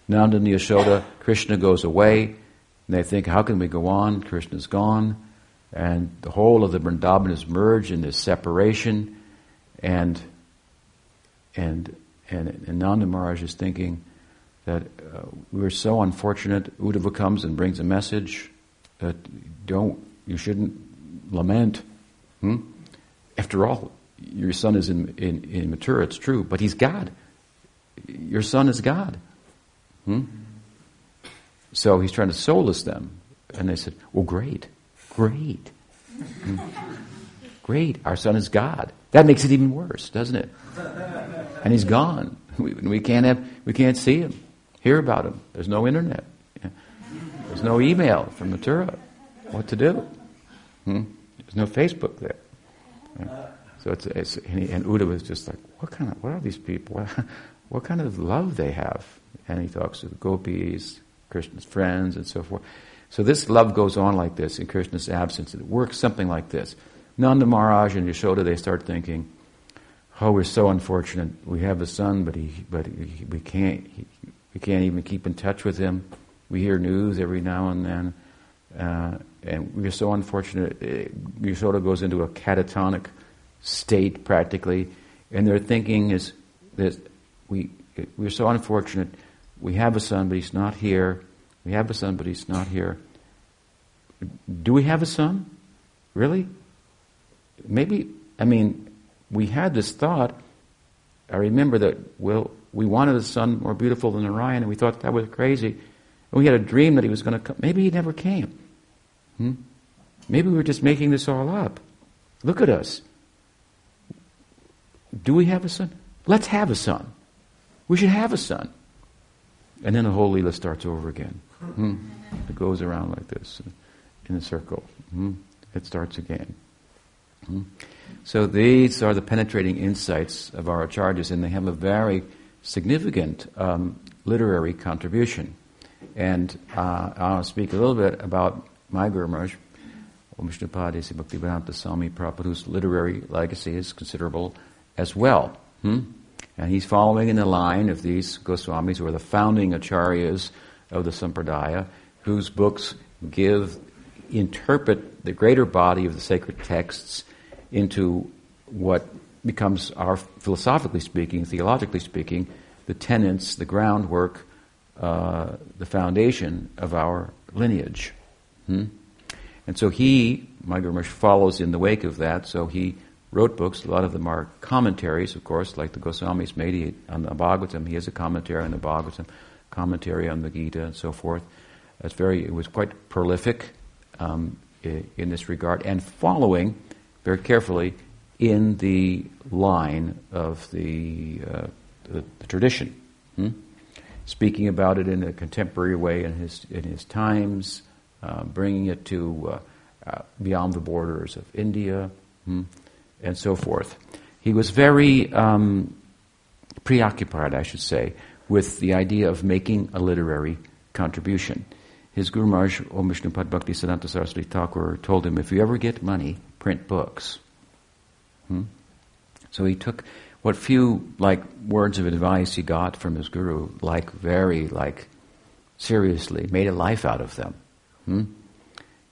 Nanda and Yashoda, Krishna goes away, and they think, how can we go on? Krishna's gone. And the whole of the Vrindavan is merged in this separation. And, and, and, and Nanda Maharaj is thinking that uh, we are so unfortunate. Uddhava comes and brings a message that don't, you shouldn't lament. Hmm? After all, your son is in, in, Mathura, it's true, but he's God. Your son is God. Hmm? So he's trying to solace them. And they said, Well, great, great. Hmm? Great, our son is God. That makes it even worse, doesn't it? And he's gone. <laughs> We, we, can't have, we can't see him, hear about him. There's no internet. There's no email from Mathura. What to do? Hmm? There's no Facebook there. So it's, it's and, Uddhava was just like, what kind of, what are these people? What, <laughs> what kind of love they have? And he talks to the gopis, Krishna's friends, and so forth. So this love goes on like this in Krishna's absence. It works something like this. Nanda Maharaj and Yashoda, they start thinking, oh, we're so unfortunate. We have a son, but he, but he, we can't, he, we can't even keep in touch with him. We hear news every now and then. Uh, and we're so unfortunate. Yashoda goes into a catatonic state practically, and their thinking is that we we're so unfortunate. We have a son, but he's not here. We have a son, but he's not here. Do we have a son? Really? Maybe. I mean, we had this thought. I remember that. Well, we wanted a son more beautiful than Orion, and we thought that was crazy. And we had a dream that he was going to come. Maybe he never came. Hmm? Maybe we were just making this all up. Look at us. Do we have a son? Let's have a son. We should have a son. And then the whole Leela starts over again. Hmm. It goes around like this in a circle. Hmm. It starts again. Hmm. So these are the penetrating insights of our acharyas, and they have a very significant um, literary contribution. And uh, I'll speak a little bit about my Guru Maharaj, Bhaktivedanta Swami Prabhupada, whose literary legacy is considerable as well. Hmm? And he's following in the line of these Goswamis, who are the founding acharyas of the Sampradaya, whose books give, interpret the greater body of the sacred texts into what becomes our, philosophically speaking, theologically speaking, the tenets, the groundwork, uh, the foundation of our lineage. Hmm? And so he, my follows in the wake of that, so he wrote books. A lot of them are commentaries, of course, like the Goswamis made on the Bhagavatam. He has a commentary on the Bhagavatam, commentary on the Gita, and so forth. It's very, it was quite prolific um, in this regard, and following very carefully in the line of the, uh, the, the, tradition, hmm? speaking about it in a contemporary way in his, in his times, uh, bringing it to uh, uh beyond the borders of India, hmm? And so forth. He was very um, preoccupied, I should say, with the idea of making a literary contribution. His Guru Maharaj, Om Vishnupad Bhakti Siddhanta Saraswati Thakur, told him, if you ever get money, print books. Hmm? So he took what few like words of advice he got from his guru, like very like seriously, made a life out of them. Hmm?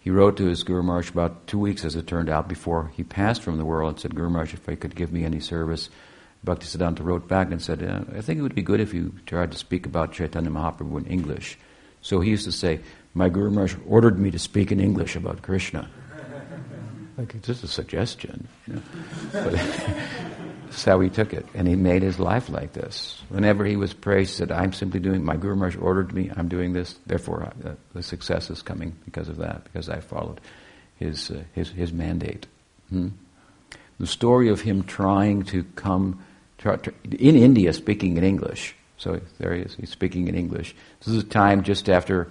He wrote to his Guru Maharaj about two weeks, as it turned out, before he passed from the world, and said, Guru Maharaj, if I could give me any service. Bhaktisiddhanta wrote back and said, I think it would be good if you tried to speak about Chaitanya Mahaprabhu in English. So he used to say, My Guru Maharaj ordered me to speak in English about Krishna. <laughs> like, it's just a suggestion. You know? But <laughs> <laughs> that's how he took it. And he made his life like this. Whenever he was praised, he said, I'm simply doing, my Guru Maharaj ordered me, I'm doing this, therefore uh, the success is coming because of that, because I followed his, uh, his, his mandate. Hmm? The story of him trying to come in India speaking in English. So there he is, he's speaking in English. This is a time just after,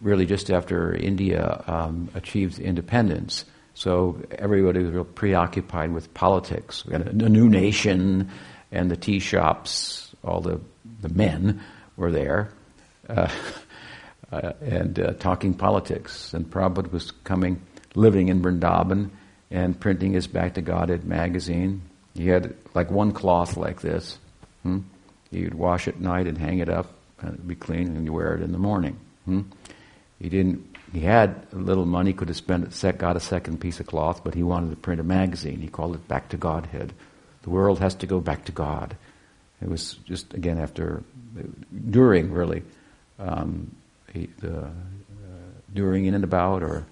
really just after India um, achieved independence. So everybody was real preoccupied with politics. We had a, a new nation, and the tea shops, all the, the men were there, uh, <laughs> uh, and uh, talking politics. And Prabhupada was coming, living in Vrindavan, and printing his Back to Godhead magazine, he had like one cloth like this. Hmm? You'd wash it at night and hang it up, and it'd be clean, and you wear it in the morning. Hmm? He didn't. He had a little money, could have spent set, got a second piece of cloth, but he wanted to print a magazine. He called it Back to Godhead. The world has to go back to God. It was just again after, during really, um, he, the uh, during in and about or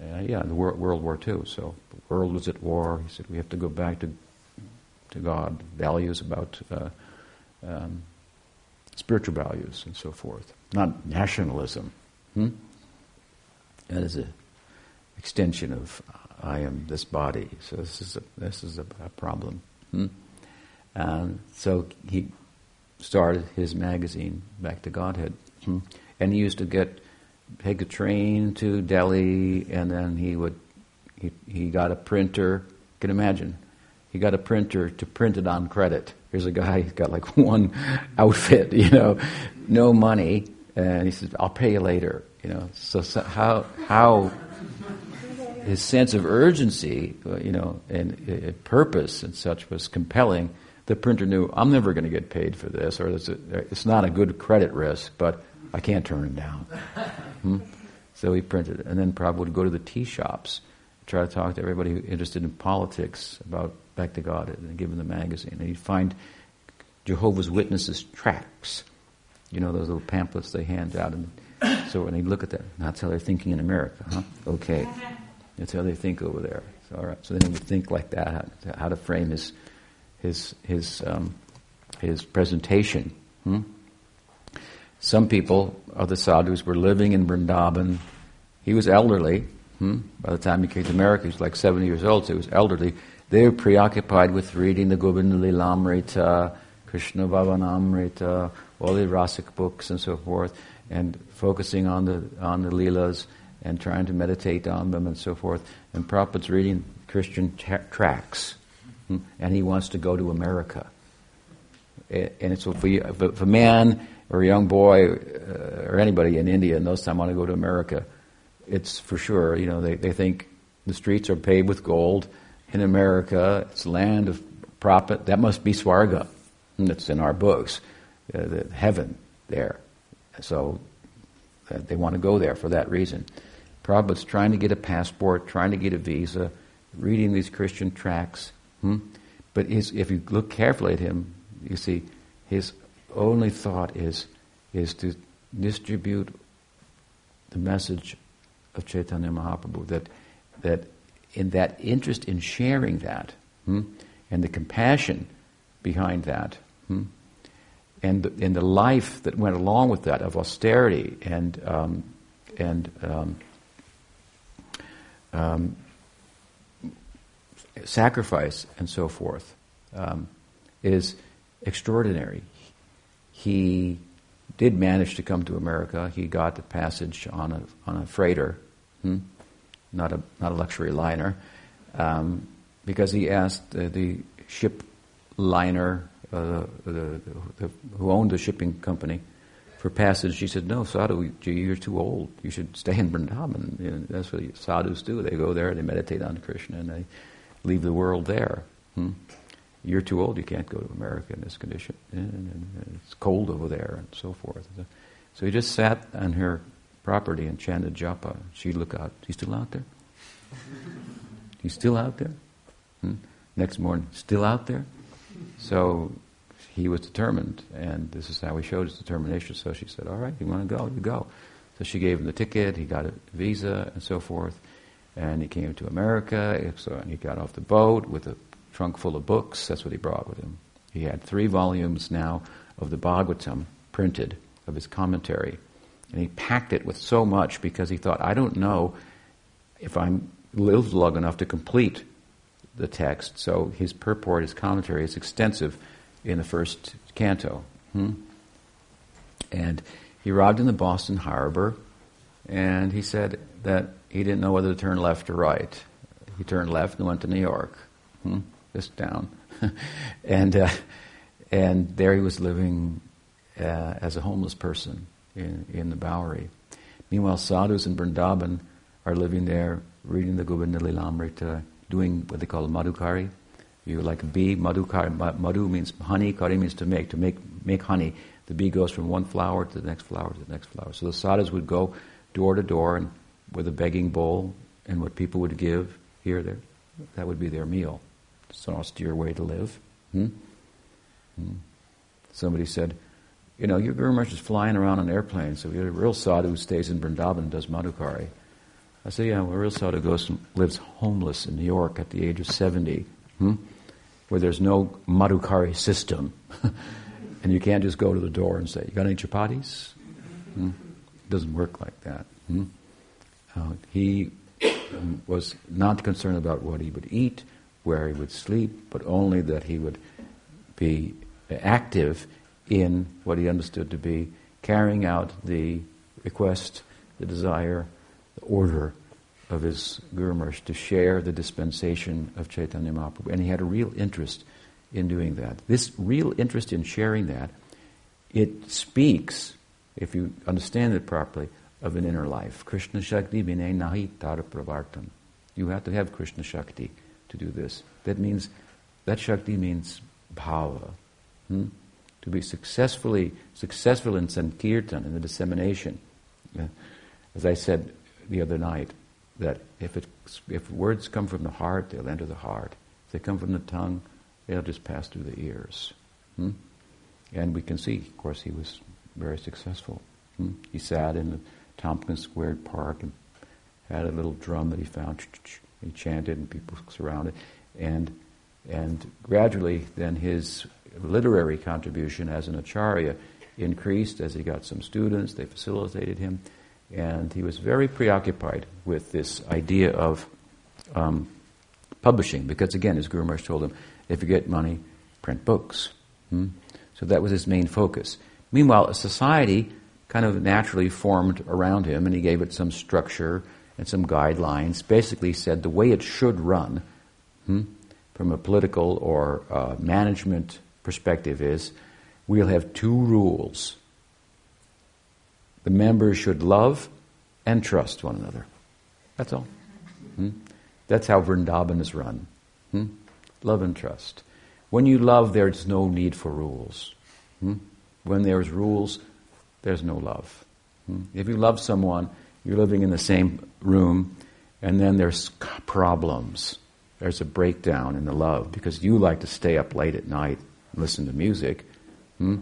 uh, yeah, the World, World War II. So the world was at war. He said we have to go back to to God, values about uh, um, spiritual values and so forth, not nationalism. Hmm? That is an extension of I am this body. So this is a, this is a, a problem. Hmm? And so he started his magazine, Back to Godhead, hmm? and he used to get take a train to Delhi, and then he would he, he got a printer. You can imagine he got a printer to print it on credit. Here's a guy, he's got like <laughs> one outfit, you know, no money, and he says, I'll pay you later, you know. So, so how, how his sense of urgency, uh, you know, and uh, purpose and such was compelling. The printer knew, I'm never going to get paid for this, or it's, a, it's not a good credit risk, but I can't turn him down. Hmm? So he printed it. And then Prabhupada would go to the tea shops, try to talk to everybody interested in politics about back to God and give him the magazine. And he'd find Jehovah's Witnesses tracts, you know, those little pamphlets they hand out. And so when they look at that, that's how they're thinking in America, huh? Okay. That's how they think over there. So, all right. So then he think like that, how to frame his, his, his, um, his presentation. Hmm? Some people, other sadhus, were living in Vrindavan. He was elderly. Hmm? By the time he came to America, he was like 70 years old, so he was elderly. They were preoccupied with reading the Govinda Krishna Bhavanamrita, all the rasic books and so forth, and focusing on the on the Leelas and trying to meditate on them and so forth. And Prabhupada's reading Christian tra- tracts, hmm, and he wants to go to America. And it's for, if a man or a young boy uh, or anybody in India in those times want to go to America, it's for sure. You know, they, they think the streets are paved with gold in America. It's land of profit. That must be Swarga. That's in our books, uh, the heaven there. So uh, they want to go there for that reason. Prabhupada's trying to get a passport, trying to get a visa, reading these Christian tracts. Hmm? But his, if you look carefully at him, you see his only thought is, is to distribute the message of Chaitanya Mahaprabhu that, that in that interest in sharing that, hmm, and the compassion behind that, hmm, and the, and the life that went along with that of austerity and um, and um, um, sacrifice and so forth um, is extraordinary. He did manage to come to America. He got the passage on a on a freighter, hmm? not a not a luxury liner, um, because he asked uh, the ship liner uh, the, the, who owned the shipping company for passage. She said, "No, sadhu, you're too old. You should stay in Vrindavan. That's what sadhus do. They go there, they meditate on Krishna, and they leave the world there." Hmm? you're too old, you can't go to America in this condition. And it's cold over there and so forth. So he just sat on her property and chanted japa. She'd look out. He's still out there? He's still out there? Hmm? Next morning, still out there? So he was determined, and this is how he showed his determination. So she said, All right, you want to go? You go. So she gave him the ticket, he got a visa, and so forth. And he came to America, so, and he got off the boat with a trunk full of books. That's what he brought with him. He had three volumes now of the Bhagavatam printed, of his commentary. And he packed it with so much because he thought, I don't know if I'm lived long enough to complete the text. So his purport, his commentary is extensive in the first canto. Hmm? And he arrived in the Boston Harbor and he said that he didn't know whether to turn left or right. He turned left and went to New York. Hmm? this down. <laughs> and, uh, and there he was living uh, as a homeless person in, in the Bowery. Meanwhile, sadhus in Vrindavan are living there, reading the Govinda Lilamrita, doing what they call madhukari. you're like a bee, madhukari, madhu means honey, kari means to make, to make, make honey. The bee goes from one flower to the next flower to the next flower. So the sadhus would go door to door and with a begging bowl and what people would give here, there, that would be their meal. It's an austere way to live. Hmm? Hmm. Somebody said, you know, your Guru Maharaj is flying around on airplanes, so you're a real sadhu who stays in Vrindavan and does Madhukari. I said, yeah, well, a real sadhu goes and lives homeless in New York at the age of 70, hmm? where there's no Madhukari system. <laughs> and you can't just go to the door and say, you got any chapatis? Hmm? It doesn't work like that. Hmm? Uh, he was not concerned about what he would eat where he would sleep, but only that he would be active in what he understood to be carrying out the request, the desire, the order of his Guru Maharaj to share the dispensation of Chaitanya Mahaprabhu. And he had a real interest in doing that. This real interest in sharing that, it speaks, if you understand it properly, of an inner life. Krishna Shakti bine nahi tara pravartam. You have to have Krishna Shakti to do this. That means, that Shakti means bhava. Hmm? To be successfully, successful in Sankirtan, in the dissemination. As I said the other night, that if, if words come from the heart, they'll enter the heart. If they come from the tongue, they'll just pass through the ears. Hmm? And we can see, of course, he was very successful. Hmm? He sat in the Tompkins Square Park and had a little drum that he found. He chanted and people surrounded. And, and gradually then his literary contribution as an acharya increased as he got some students, they facilitated him, and he was very preoccupied with this idea of um, publishing, because again, as Guru Maharaj told him, if you get money, print books. Hmm? So that was his main focus. Meanwhile, a society kind of naturally formed around him, and he gave it some structure and some guidelines, basically said the way it should run hmm, from a political or uh, management perspective is we'll have two rules. The members should love and trust one another. That's all. Hmm? That's how Vrindavan is run. Hmm? Love and trust. When you love, there's no need for rules. Hmm? When there's rules, there's no love. Hmm? If you love someone, you're living in the same room, and then there's problems. There's a breakdown in the love because you like to stay up late at night and listen to music, hmm?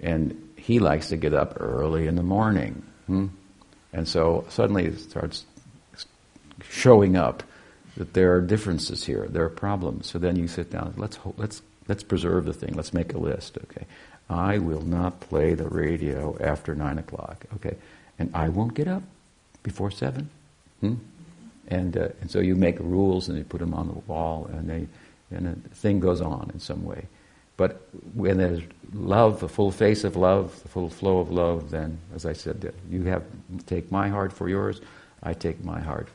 and he likes to get up early in the morning. Hmm? And so suddenly it starts showing up that there are differences here, there are problems. So then you sit down. Let's let's let's preserve the thing. Let's make a list. Okay, I will not play the radio after nine o'clock. Okay, and I won't get up before seven? Hmm? And, uh, and so you make rules and you put them on the wall and, they, and the thing goes on in some way. But when there's love, the full face of love, the full flow of love, then, as I said, you have take my heart for yours, I take my heart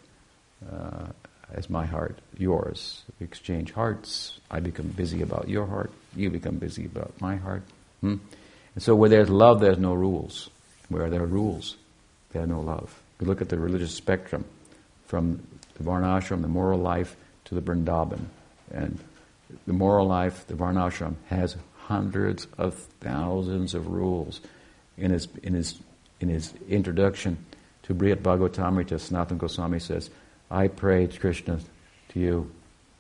uh, as my heart yours. We exchange hearts. I become busy about your heart. You become busy about my heart. Hmm? And so where there's love, there's no rules. Where there are rules, there's no love. You look at the religious spectrum from the Varnashram, the moral life, to the Vrindavan. And the moral life, the Varnashram, has hundreds of thousands of rules. In his, in his, in his introduction to Brihad Bhagavatamrita, Sanatana Goswami says, I pray, Krishna, to you,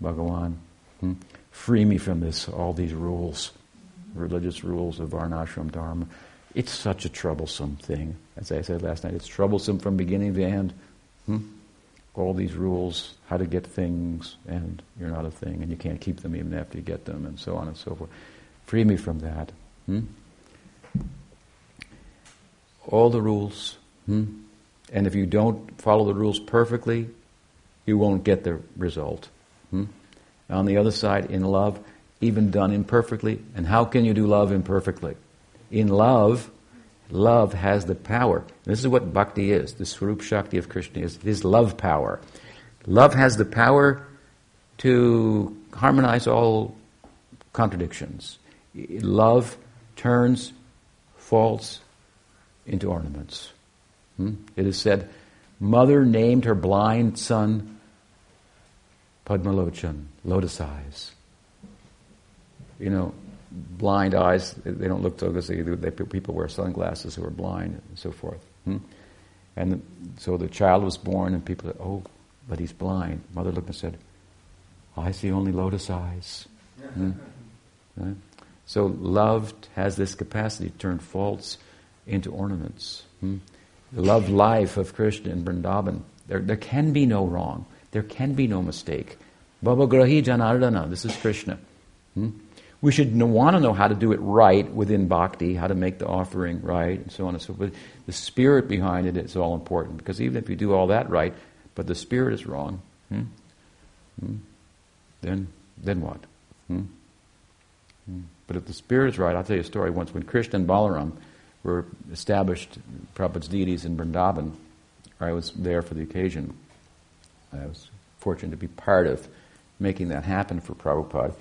Bhagawan, hmm? free me from this, all these rules, religious rules of Varnashram Dharma. It's such a troublesome thing. As I said last night, it's troublesome from beginning to end. Hmm? All these rules, how to get things, and you're not a thing, and you can't keep them even after you get them, and so on and so forth. Free me from that. Hmm? All the rules. Hmm? And if you don't follow the rules perfectly, you won't get the result. Hmm? On the other side, in love, even done imperfectly, and how can you do love imperfectly? In love, love has the power. This is what bhakti is. The Swarup Shakti of Krishna is. It is love power. Love has the power to harmonize all contradictions. Love turns faults into ornaments. Hmm? It is said, Mother named her blind son Padmalochan, lotus eyes. You know, blind eyes, they don't look so good. They, people wear sunglasses who are blind and so forth. Hmm? And so the child was born, and people said, Oh, but he's blind. Mother looked and said, I see only lotus eyes. Hmm? Right? So love has this capacity to turn faults into ornaments. Hmm? The love life of Krishna in Vrindavan, there, there can be no wrong. There can be no mistake. Bhavagrahi Janardana, this is Krishna. Hmm? We should want to know how to do it right within bhakti, how to make the offering right, and so on and so forth. The spirit behind it is all important because even if you do all that right, but the spirit is wrong, hmm? Hmm? then then what? Hmm? Hmm? But if the spirit is right, I'll tell you a story. Once when Krishna and Balaram were established Prabhupada's deities in Vrindavan, I was there for the occasion. I was fortunate to be part of making that happen for Prabhupada.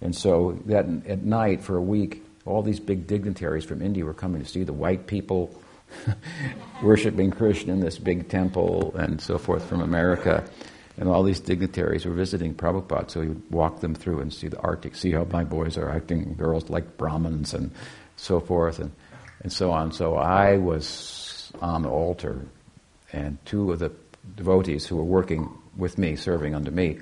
And so that at night for a week, all these big dignitaries from India were coming to see the white people <laughs> worshiping Krishna in this big temple and so forth from America. And all these dignitaries were visiting Prabhupada, so he would walk them through and see the artik, see how my boys are acting, girls like Brahmins and so forth, and, and so on. So I was on the altar, and two of the devotees who were working with me, serving under me,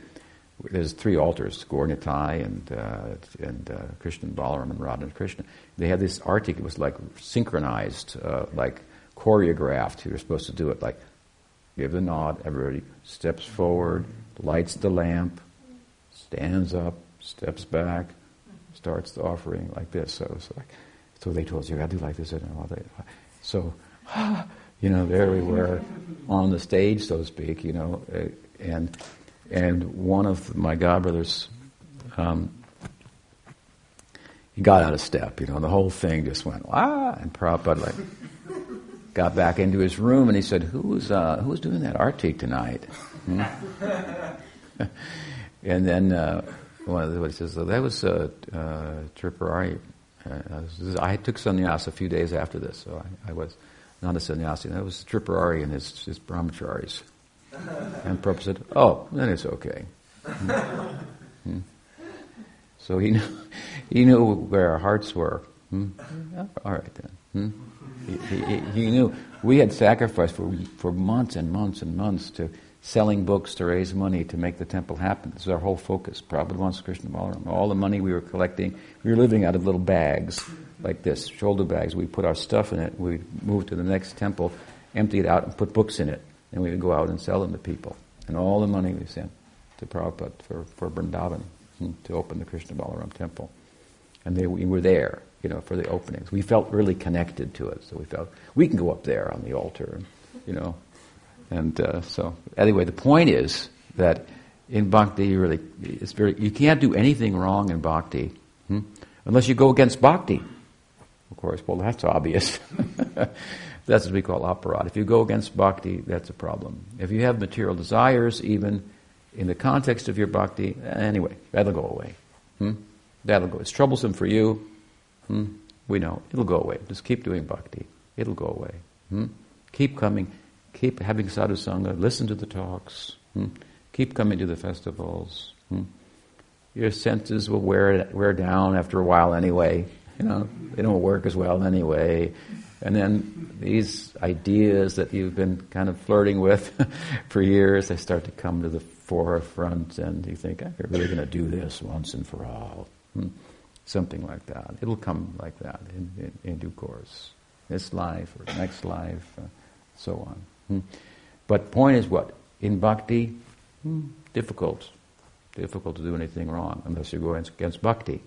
there's three altars, Gaura Nitai and, uh, and uh, Krishna Balaram and Radha Krishna. They had this artik, it was like synchronized, uh, like choreographed. You were supposed to do it like give the nod, everybody steps forward, lights the lamp, stands up, steps back, starts the offering like this. So like, so they told us you got to do like this. And. So, <gasps> you know, there we were on the stage, so to speak. You know, uh, and and one of my godbrothers, um, he got out of step. You know, the whole thing just went ah, and Prabhupada like got back into his room and he said, "Who's uh, who's doing that artik tonight?" Hmm? <laughs> and then uh, one of the, what says, that was uh, uh, Tripurari. Uh, I took sannyas a few days after this, so I, I was not a sannyasi. That was Tripurari and his, his brahmacharis. <laughs> And Prabhupada said, oh, then it's okay. Hmm. So he <laughs> knew, he knew where our hearts were. Hmm? All right then. Hmm? He, he, he, knew we had sacrificed for, for months and months and months to selling books to raise money to make the temple happen. This is our whole focus. Prabhupada wants Krishna Balaram. All the money we were collecting, we were living out of little bags like this, shoulder bags. We put our stuff in it. We moved to the next temple, empty it out, and put books in it and we would go out and sell them to people. And all the money we sent to Prabhupada for, for Vrindavan hmm, to open the Krishna Balaram temple. And they, we were there, you know, for the openings. We felt really connected to it, so we felt we can go up there on the altar, and, you know, and uh, so anyway, the point is that in bhakti, you really, it's very, you can't do anything wrong in bhakti hmm? unless you go against bhakti. Of course, well, that's obvious. <laughs> that's what we call aparadha. If you go against bhakti, that's a problem. If you have material desires, even in the context of your bhakti, anyway, that'll go away. Hmm? That'll go. It's troublesome for you. Hmm? We know. It'll go away. Just keep doing bhakti. It'll go away. Hmm? Keep coming. Keep having sadhu sangha. Listen to the talks. Hmm? Keep coming to the festivals. Hmm? Your senses will wear wear down after a while anyway. You know they don't work as well anyway. And then these ideas that you've been kind of flirting with <laughs> for years, they start to come to the forefront, and you think, I'm really going to do this once and for all. Hmm? Something like that. It'll come like that in, in, in due course. This life or next life, uh, so on. Hmm? But point is what? In bhakti, hmm, difficult. Difficult to do anything wrong unless you go against bhakti.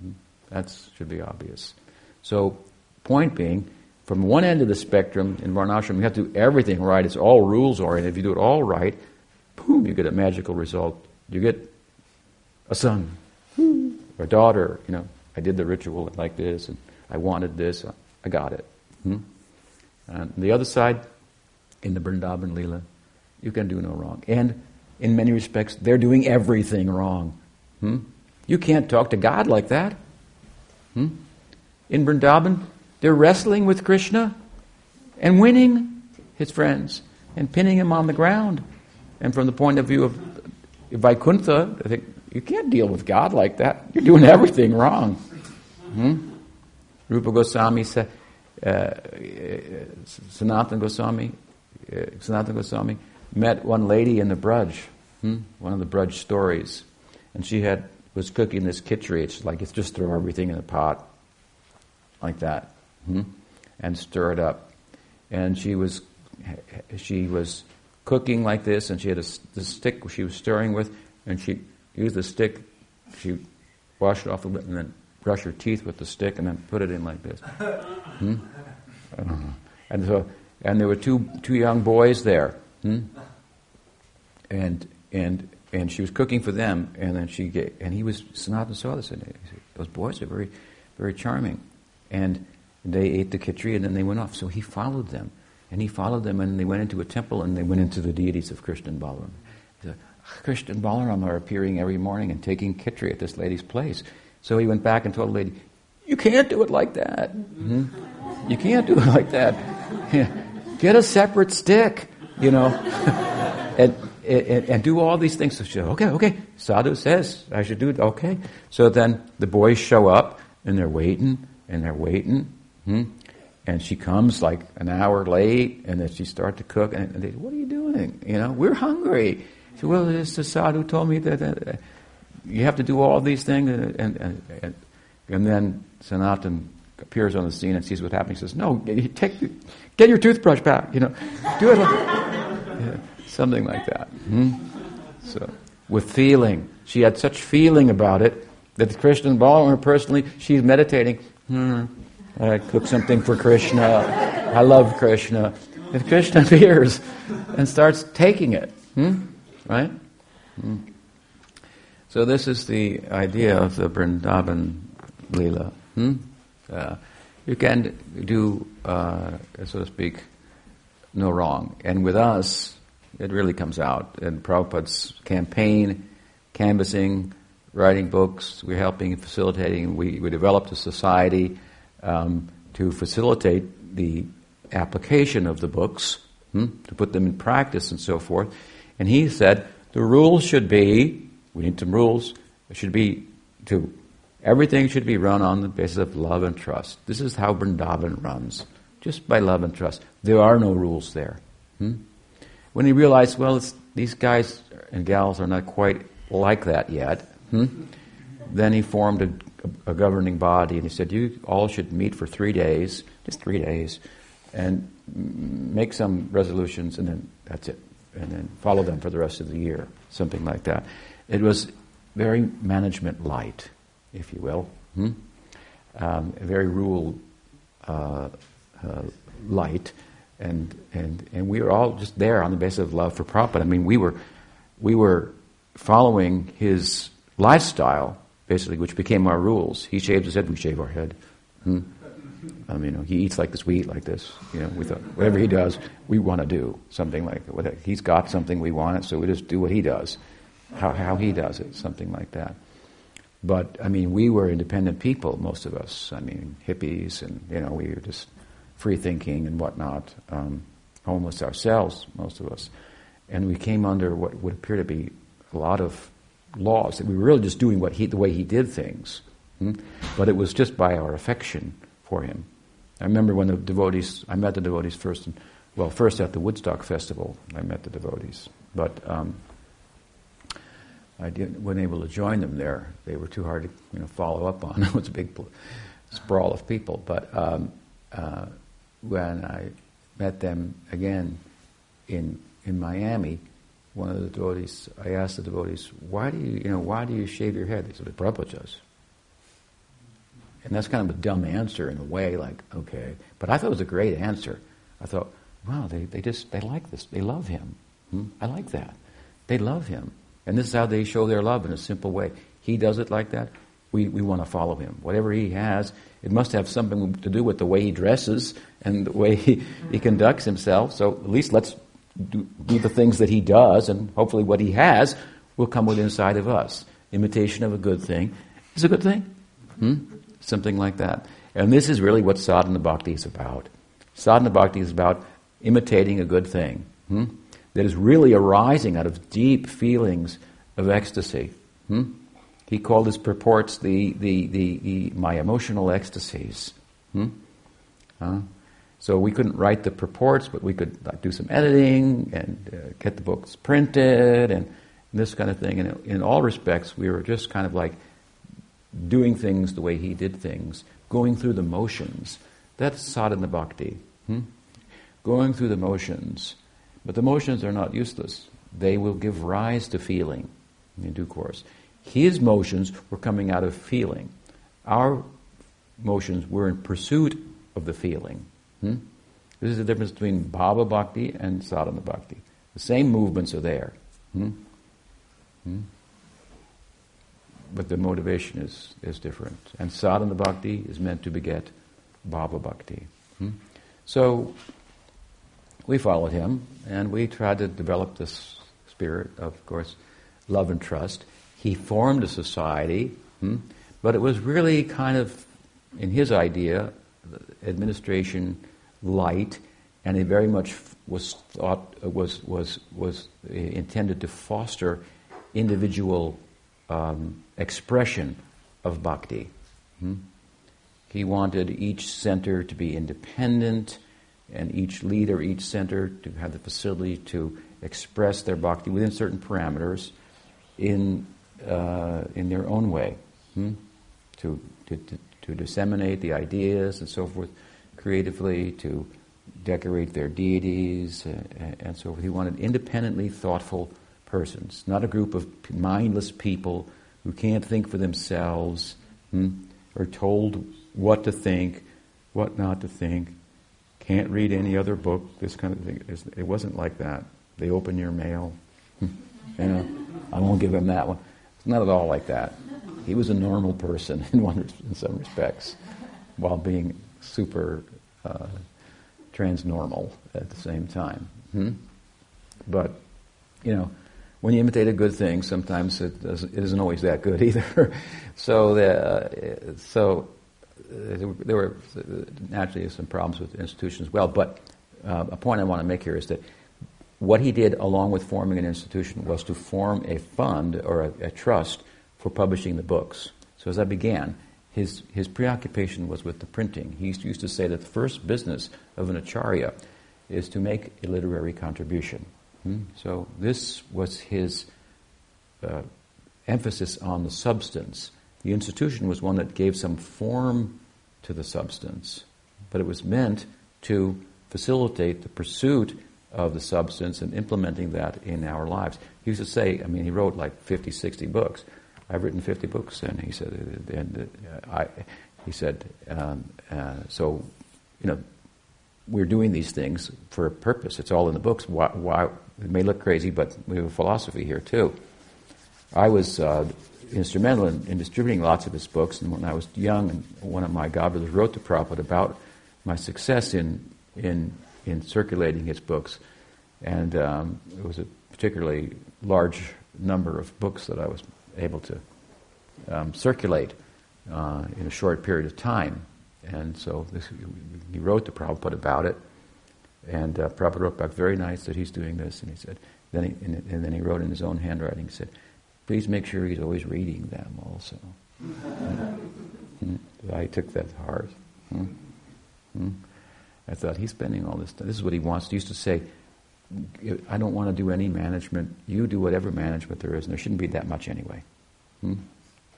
Hmm? That should be obvious. So, point being, from one end of the spectrum in Varnashram, you have to do everything right. It's all rules oriented. If you do it all right, boom, you get a magical result. You get a son or a daughter. You know, I did the ritual like this, and I wanted this. I got it. Hmm? And the other side, in the Vrindavan Leela, you can do no wrong. And in many respects, they're doing everything wrong. Hmm? You can't talk to God like that. Hmm? In Vrindavan, they're wrestling with Krishna and winning his friends and pinning him on the ground. And from the point of view of Vaikuntha, I think you can't deal with God like that. You're doing everything wrong. Hmm? Rupa Goswami said, uh, Sanatana Goswami, uh, Sanatana Goswami met one lady in the Braj, hmm? one of the Braj stories, and she had was cooking this khichdi. It's like it's just throw everything in the pot, like that hmm? and stir it up. And she was, she was cooking like this, and she had a the stick she was stirring with, and she used the stick, she washed it off a bit, and then brush her teeth with the stick, and then put it in like this. Hmm? And so, and there were two two young boys there, hmm? and and and she was cooking for them, and then she gave, and he was Sanatana saw this, and said, those boys are very very charming, and they ate the khichdi and then they went off. So he followed them. And he followed them and they went into a temple and they went into the deities of Krishna and Balaram. Said, Krishna and Balaram are appearing every morning and taking khichdi at this lady's place. So he went back and told the lady, You can't do it like that. Mm-hmm. You can't do it like that. <laughs> Get a separate stick, you know, <laughs> and, and, and, do all these things. So she said, Okay, okay. Sadhu says I should do it. Okay. So then the boys show up and they're waiting and they're waiting Hmm? And she comes like an hour late, and then she starts to cook, and they, what are you doing? You know, we're hungry. She said, well, this the sadhu told me that you have to do all these things, and, and, and, and then Sanatan appears on the scene and sees what happening. He says, no, take, get your toothbrush back, you know, do it like, <laughs> yeah, something like that. Hmm? So, with feeling. She had such feeling about it that the Krishna Balaram personally, she's meditating. Hmm, I cook something for Krishna. I love Krishna. If Krishna <laughs> appears and starts taking it, hmm? right? Hmm. So this is the idea of the Vrindavan Leela. Hmm? Uh, you can do, uh, so to speak, no wrong. And with us, it really comes out. In Prabhupada's campaign, canvassing, writing books, we're helping, and facilitating, we, we developed a society um, to facilitate the application of the books, hmm, to put them in practice and so forth. And he said the rules should be, we need some rules, should be to, everything should be run on the basis of love and trust. This is how Vrindavan runs, just by love and trust. There are no rules there. Hmm? When he realized, well, these guys and gals are not quite like that yet, hmm? then he formed a governing body, and he said, You all should meet for three days, just three days, and make some resolutions, and then that's it. And then follow them for the rest of the year, something like that. It was very management light, if you will, hmm? um, very rule uh, uh, light. and and and we were all just there on the basis of love for Prabhupada. I mean, we were we were following his lifestyle basically, which became our rules. He shaves his head, we shave our head. Hmm? I mean, you know, he eats like this, we eat like this. You know, we thought whatever he does, we want to do something like whatever. he's got something we want so we just do what he does, how how he does it, something like that. But I mean, we were independent people, most of us. I mean, hippies, and you know, we were just free thinking and whatnot, um, homeless ourselves, most of us, and we came under what would appear to be a lot of laws that we were really just doing what he, the way he did things, hmm? but it was just by our affection for him. I remember when the devotees, I met the devotees first, well, first at the Woodstock Festival, I met the devotees, but. Um, I didn't, wasn't able to join them there. They were too hard to you know, follow up on. <laughs> it was a big sprawl of people. But um, uh, when I met them again in in Miami, one of the devotees, I asked the devotees, "Why do you, you know, why do you shave your head?" They said, "The Prabhupada does." And that's kind of a dumb answer in a way, like, okay. But I thought it was a great answer. I thought, wow, they, they just, they like this. They love him. Hmm? I like that. They love him. And this is how they show their love in a simple way. He does it like that. We, we want to follow him. Whatever he has, it must have something to do with the way he dresses and the way he, he conducts himself. So at least let's do, do the things that he does, and hopefully what he has will come within inside of us. Imitation of a good thing is a good thing. Hmm? Something like that. And this is really what sadhana bhakti is about. Sadhana bhakti is about imitating a good thing. Hmm? that is really arising out of deep feelings of ecstasy. Hmm? He called his purports the, the, the, the my emotional ecstasies. Hmm? So we couldn't write the purports, but we could like, do some editing and uh, get the books printed and, and this kind of thing. And in all respects, we were just kind of like doing things the way he did things, going through the motions. That's sadhana bhakti. Hmm? Going through the motions. But the motions are not useless. They will give rise to feeling in due course. His motions were coming out of feeling. Our motions were in pursuit of the feeling. Hmm? This is the difference between Bhava Bhakti and Sadhana Bhakti. The same movements are there. Hmm? Hmm? But the motivation is, is different. And Sadhana Bhakti is meant to beget Bhava Bhakti. Hmm? So we followed him and we tried to develop this spirit of, of course, love and trust. He formed a society, hmm, but it was really kind of, in his idea, administration light, and it very much was thought was was was intended to foster individual um, expression of bhakti. Hmm? He wanted each center to be independent and each leader, each center to have the facility to express their bhakti within certain parameters in, uh, in their own way, hmm? to, to, to, to, disseminate the ideas and so forth creatively, to decorate their deities uh, and so forth. He wanted independently thoughtful persons, not a group of mindless people who can't think for themselves, hmm? or told what to think, what not to think can't read any other book, this kind of thing. It wasn't like that. They open your mail. you know, I won't give him that one. It's not at all like that. He was a normal person <laughs> in, one, in some respects, while being super uh, transnormal at the same time. Hmm? But, you know, when you imitate a good thing, sometimes it, doesn't, it isn't always that good <laughs> either. so, the, uh, so there were naturally some problems with the institution as well. But uh, a point I want to make here is that what he did, along with forming an institution, was to form a fund or a, a trust for publishing the books. So as I began, his, his preoccupation was with the printing. He used to, say that the first business of an acharya is to make a literary contribution. Hmm? So this was his uh, emphasis on the substance the institution was one that gave some form to the substance, but it was meant to facilitate the pursuit of the substance and implementing that in our lives. He used to say, I mean, he wrote like 50, 60 books. I've written 50 books, and he said, and uh, I, he said, um, uh, so, you know, we're doing these things for a purpose. It's all in the books. Why, why it may look crazy, but we have a philosophy here too. I was uh, instrumental in, in, distributing lots of his books, and when I was young, one of my godbrothers wrote to Prabhupada about my success in in in circulating his books, and um, it was a particularly large number of books that I was able to um, circulate uh, in a short period of time. And so this, he wrote to Prabhupada about it, and uh, Prabhupada wrote back, very nice that he's doing this, and he said, then he, and, and then he wrote in his own handwriting, he said, please make sure he's always reading them also. <laughs> I took that to heart. Hmm? Hmm? I thought, he's spending all this time. This is what he wants. He used to say, I don't want to do any management. You do whatever management there is, and there shouldn't be that much anyway. Hmm?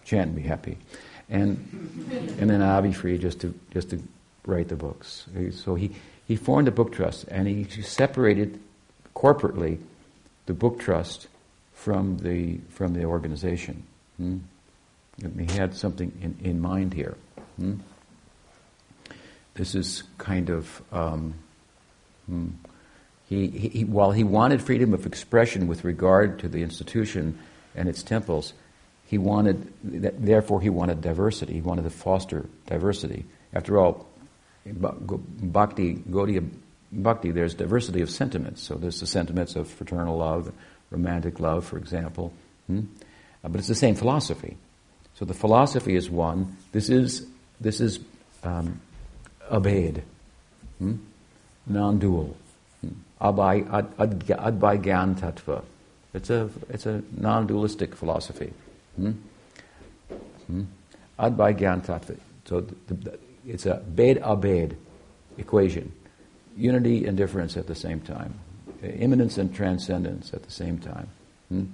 Chant and be happy. And, and then I'll be free just to, just to write the books. So he, he formed a book trust, and he separated corporately the book trust from the, from the organization. Hmm? He had something in, in mind here. Hmm? This is kind of, um, hmm, he, he, while he wanted freedom of expression with regard to the institution and its temples, he wanted, therefore, he wanted diversity. He wanted to foster diversity. After all, bhakti, Gaudiya bhakti, there's diversity of sentiments. So there's the sentiments of fraternal love, romantic love, for example. Hmm? Uh, but it's the same philosophy. So the philosophy is one. This is this is um, abhed, hmm? non-dual. Hmm? Advai gyan tattva. It's a it's a non-dualistic philosophy. Advai Gyan Tattva. So the, the, it's a bhed abhed equation. Unity and difference at the same time. Immanence and transcendence at the same time. Hmm?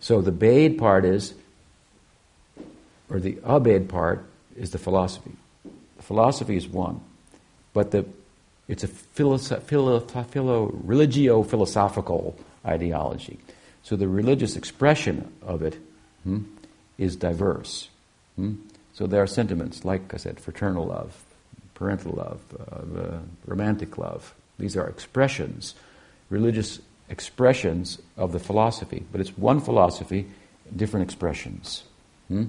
So the bhed part is, or the abhed part is the philosophy. The philosophy is one, but the it's a philo, philo, philo, religio-philosophical ideology. So the religious expression of it hmm, is diverse. Hmm? So there are sentiments, like I said, fraternal love, parental love, uh, uh, romantic love. These are expressions, religious expressions of the philosophy. But it's one philosophy, different expressions. Hmm?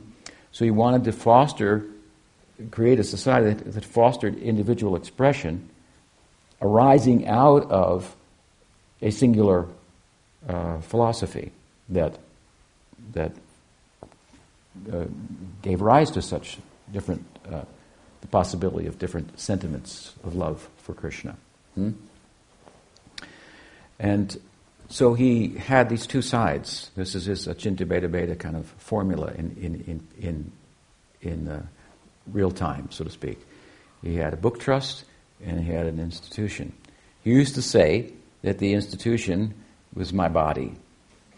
So he wanted to foster, create a society that, that fostered individual expression arising out of a singular uh, philosophy that that uh, gave rise to such different uh, the possibility of different sentiments of love for Krishna. Hmm? And so he had these two sides. This is his Achintya Bheda kind of formula in in in in, in uh, real time, so to speak. He had a book trust and he had an institution. He used to say that the institution was my body.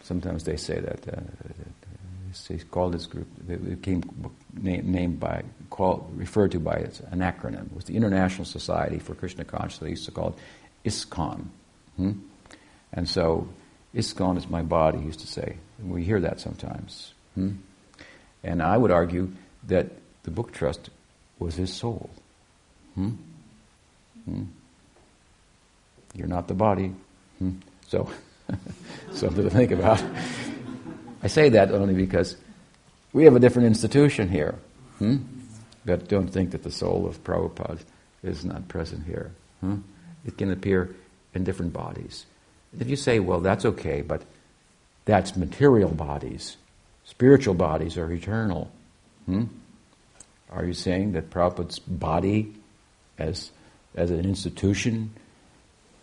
Sometimes they say that. Uh, he called this group, it became named by, called, referred to by its, an acronym. It was the International Society for Krishna Consciousness. They used to call it ISKCON. Hmm? And so, ISKCON is my body, he used to say. And we hear that sometimes. Hmm? And I would argue that the book trust was his soul. Hmm? Hmm? You're not the body. Hmm? So, <laughs> something to think about. I say that only because we have a different institution here. Hmm? But don't think that the soul of Prabhupada is not present here. Hmm? It can appear in different bodies. If you say, well, that's okay, but that's material bodies, spiritual bodies are eternal. Hmm? Are you saying that Prabhupada's body as, as an institution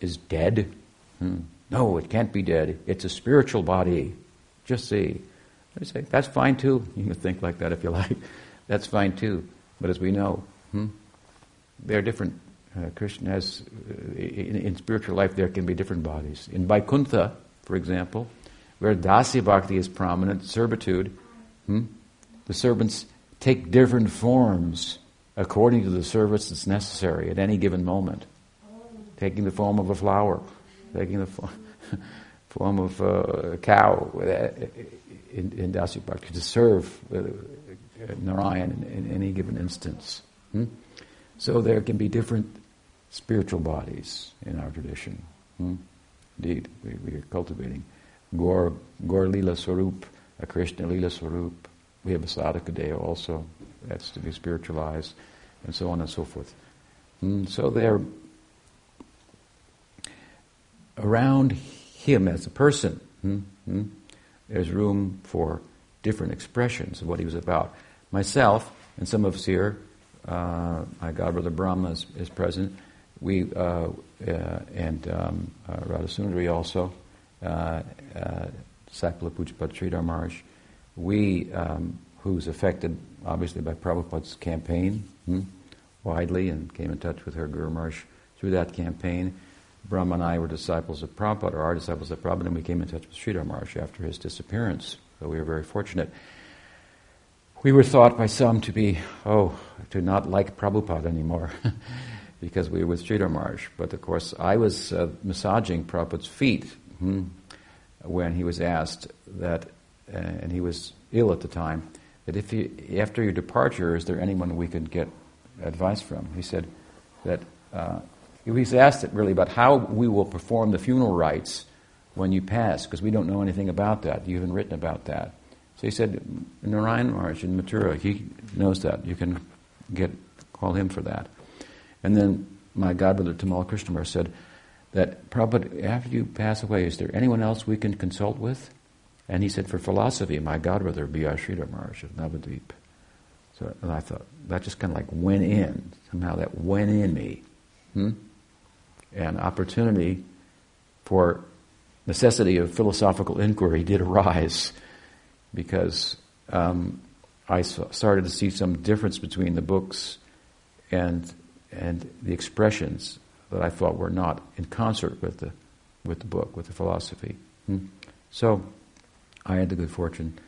is dead? Hmm. No, it can't be dead. It's a spiritual body. Just see. I say, that's fine too. <laughs> You can think like that if you like. That's fine too. But as we know, hmm, there are different. Uh, Krishna has, uh, in, in, spiritual life, there can be different bodies. In Vaikuntha, for example, where Dasya Bhakti is prominent, servitude, hmm, the servants take different forms according to the service that's necessary at any given moment. Taking the form of a flower, taking the form. <laughs> form of a cow in, in Dasya Bhakti to serve uh, Narayan in, in, any given instance. Hmm? So there can be different spiritual bodies in our tradition. Hmm? Indeed, we, we, are cultivating Gaur, Gaur Lila Swarup, a Krishna Lila Swarup. We have a Sadhaka also, that's to be spiritualized, and so on and so forth. Hmm? So they're around him as a person. Hmm? Hmm? There's room for different expressions of what he was about. Myself, and some of us here, uh, my godbrother Brahma is, is present, we, uh, uh, and um, uh, Radha also, uh, uh, Pujapad Sridhar Maharaj, we, um, who's affected obviously by Prabhupada's campaign hmm, widely and came in touch with her Guru Maharaj through that campaign. Brahma and I were disciples of Prabhupada, or our disciples of Prabhupada, and we came in touch with Sridhar Maharaj after his disappearance. So we were very fortunate. We were thought by some to be, oh, to not like Prabhupada anymore <laughs> because we were with Sridhar Maharaj. But of course, I was uh, massaging Prabhupada's feet hmm, when he was asked that, uh, and he was ill at the time, that if he, after your departure, is there anyone we could get advice from? He said that uh, he was asked it really about how we will perform the funeral rites when you pass, because we don't know anything about that. You haven't written about that. So he said, Narayan Maharaj in Mathura, he knows that. You can get call him for that. And then my godbrother Tamal Krishna Maharaj said that Prabhupada, after you pass away, is there anyone else we can consult with? And he said, for philosophy, my godbrother B.R. Sridhar Maharaj of Navadvip. So and I thought, that just kind of like went in. Somehow that went in me. Hmm? And opportunity for necessity of philosophical inquiry did arise because um, I started to see some difference between the books and and the expressions that I thought were not in concert with the with the book, with the philosophy. Hmm? So I had the good fortune,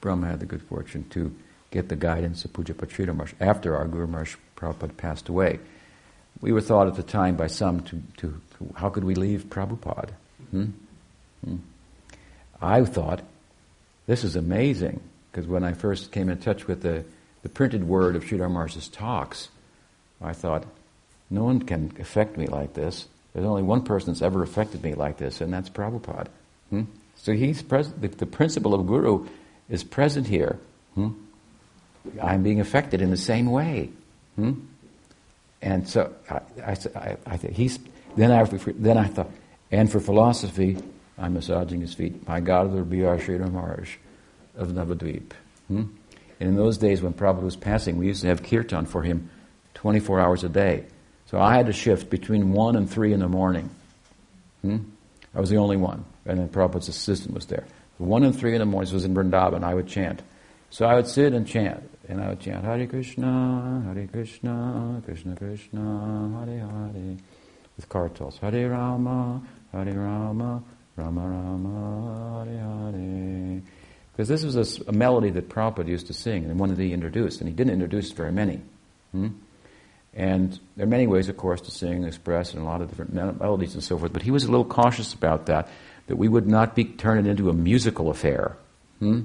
Brahma had the good fortune to get the guidance of Puja Maharaj after our Guru Maharaj Prabhupada passed away. We were thought at the time by some to, to, to how could we leave Prabhupada? Hmm? Hmm. I thought this is amazing, because when I first came in touch with the, the printed word of Sridhar Maharaj's talks, I thought, no one can affect me like this. There's only one person that's ever affected me like this, and that's Prabhupada. Hmm? So he's present. The, the, principle of Guru is present here. Hmm? I'm being affected in the same way. Hmm? And so I, I, I, I he's, then I, then I thought, and for philosophy, I'm massaging his feet. My godbrother B.R. Sridhar Maharaj of Navadvip. Hmm? And in those days when Prabhupada was passing, we used to have kirtan for him 24 hours a day. So I had to shift between 1 and 3 in the morning. Hmm? I was the only one. And then Prabhupada's assistant was there. 1 and 3 in the morning, was in Vrindavan, I would chant. So I would sit and chant. And I would chant Hare Krishna, Hare Krishna, Krishna Krishna, Hare Hare. With kartals. Hare Rama, Hare Rama, Rama Rama Hare Hare. Because this was a, a, melody that Prabhupada used to sing and one that he introduced, and he didn't introduce very many. Hmm? And there are many ways, of course, to sing express and a lot of different melodies and so forth, but he was a little cautious about that, that we would not be turn it into a musical affair. Hmm?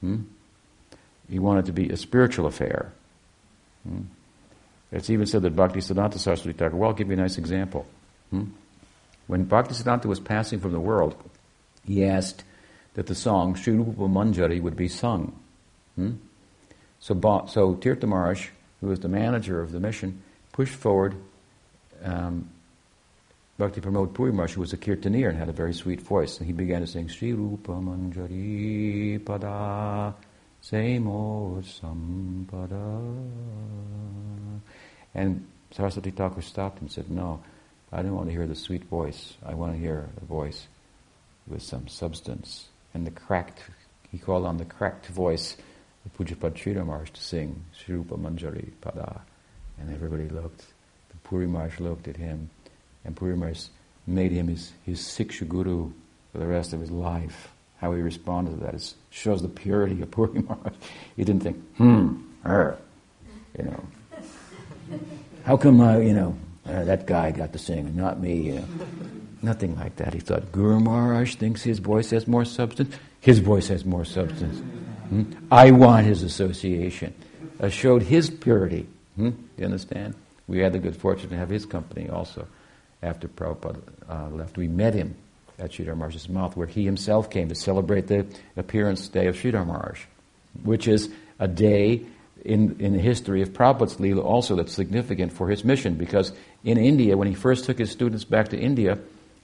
Hmm? He wanted to be a spiritual affair. Hmm? It's even said that Bhakti Siddhanta Saraswati Thakur, well, I'll give you a nice example. Hmm? When Bhaktisiddhanta was passing from the world, he asked that the song Sri Rupa Manjari would be sung. Hmm? So, so Tirtha Maharaj, who was the manager of the mission, pushed forward um, Bhakti Pramod Puri Maharaj, who was a kirtaniya and had a very sweet voice, and he began to sing Sri Rupa Manjari Pada Semo Sampada. And Saraswati Thakur stopped him and said, No, I don't want to hear the sweet voice. I want to hear a voice with some substance. And the cracked, he called on the cracked voice of Pujapad Sridhar to sing Sri Rupa Manjari Pada. And everybody looked. The Puri looked at him. And Puri made him his, his Siksha Guru for the rest of his life. How he responded to that is, shows the purity of Puri Maharaj. <laughs> He didn't think, hmm, her, you know. How come, I, you know, uh, that guy got to sing, not me. Uh, nothing like that. He thought, Guru Maharaj thinks his voice has more substance. His voice has more substance. Hmm? I want his association. Uh, showed his purity. Hmm? Do you understand? We had the good fortune to have his company also after Prabhupada uh, left. We met him at Sridhar Maharaj's math, where he himself came to celebrate the appearance day of Sridhar Maharaj, which is a day in, in the history of Prabhupada's Leela also that's significant for his mission, because in India, when he first took his students back to India,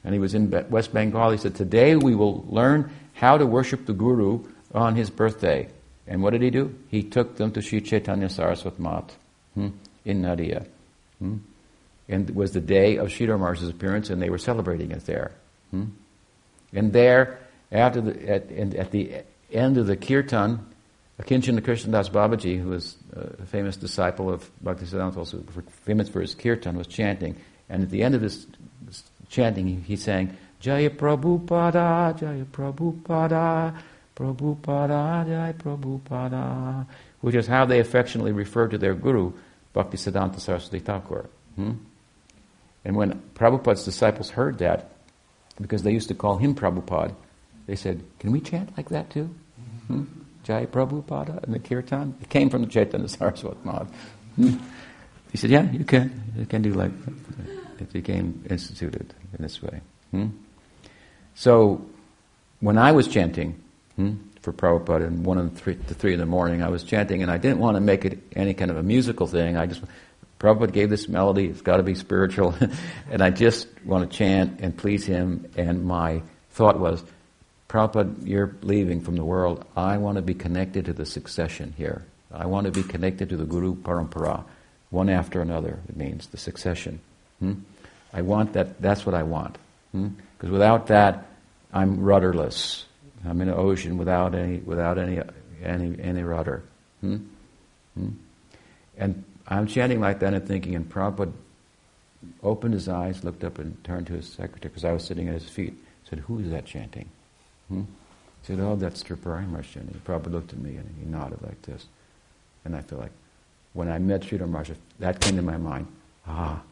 and he was in West Bengal, he said, Today we will learn how to worship the Guru on his birthday. And what did he do? He took them to Sri Chaitanya Saraswat Math hmm, in Nadia. Hmm? And it was the day of Sridhar Maharaj's appearance, and they were celebrating it there. Hmm? And there, after the, at, at the end of the kirtan, Akinchana Krishnadas Babaji, who was a famous disciple of Bhaktisiddhanta, also famous for his kirtan, was chanting. And at the end of his chanting, he, he sang, Jaya Prabhupada, Jaya Prabhupada, Prabhupada, Jaya Prabhupada, which is how they affectionately refer to their guru, Bhaktisiddhanta Saraswati Thakur. Hmm? And when Prabhupada's disciples heard that, because they used to call him Prabhupada, they said, Can we chant like that too? Hmm? Jai Prabhupada in the kirtan? It came from the Chaitanya Saraswat Math. Hmm? He said, Yeah, you can. You can do like that. It became instituted in this way. Hmm? So, when I was chanting hmm, for Prabhupada in one and three, to three in the morning, I was chanting, and I didn't want to make it any kind of a musical thing. I just Prabhupada gave this melody, it's got to be spiritual, <laughs> and I just want to chant and please him. And my thought was, Prabhupada, you're leaving from the world. I want to be connected to the succession here. I want to be connected to the Guru Parampara, one after another, it means, the succession. Hmm? I want that, that's what I want. Because hmm? without that, I'm rudderless. I'm in an ocean without any, without any, any, any rudder. Hmm? hmm? And I'm chanting like that and thinking, and Prabhupada opened his eyes, looked up, and turned to his secretary, because I was sitting at his feet, said, Who is that chanting? Hmm? He said, Oh, that's Tripurari Maharaj chanting. Prabhupada looked at me and he nodded like this. And I feel like, when I met Sridhar Maharaj, that came to my mind. Ah,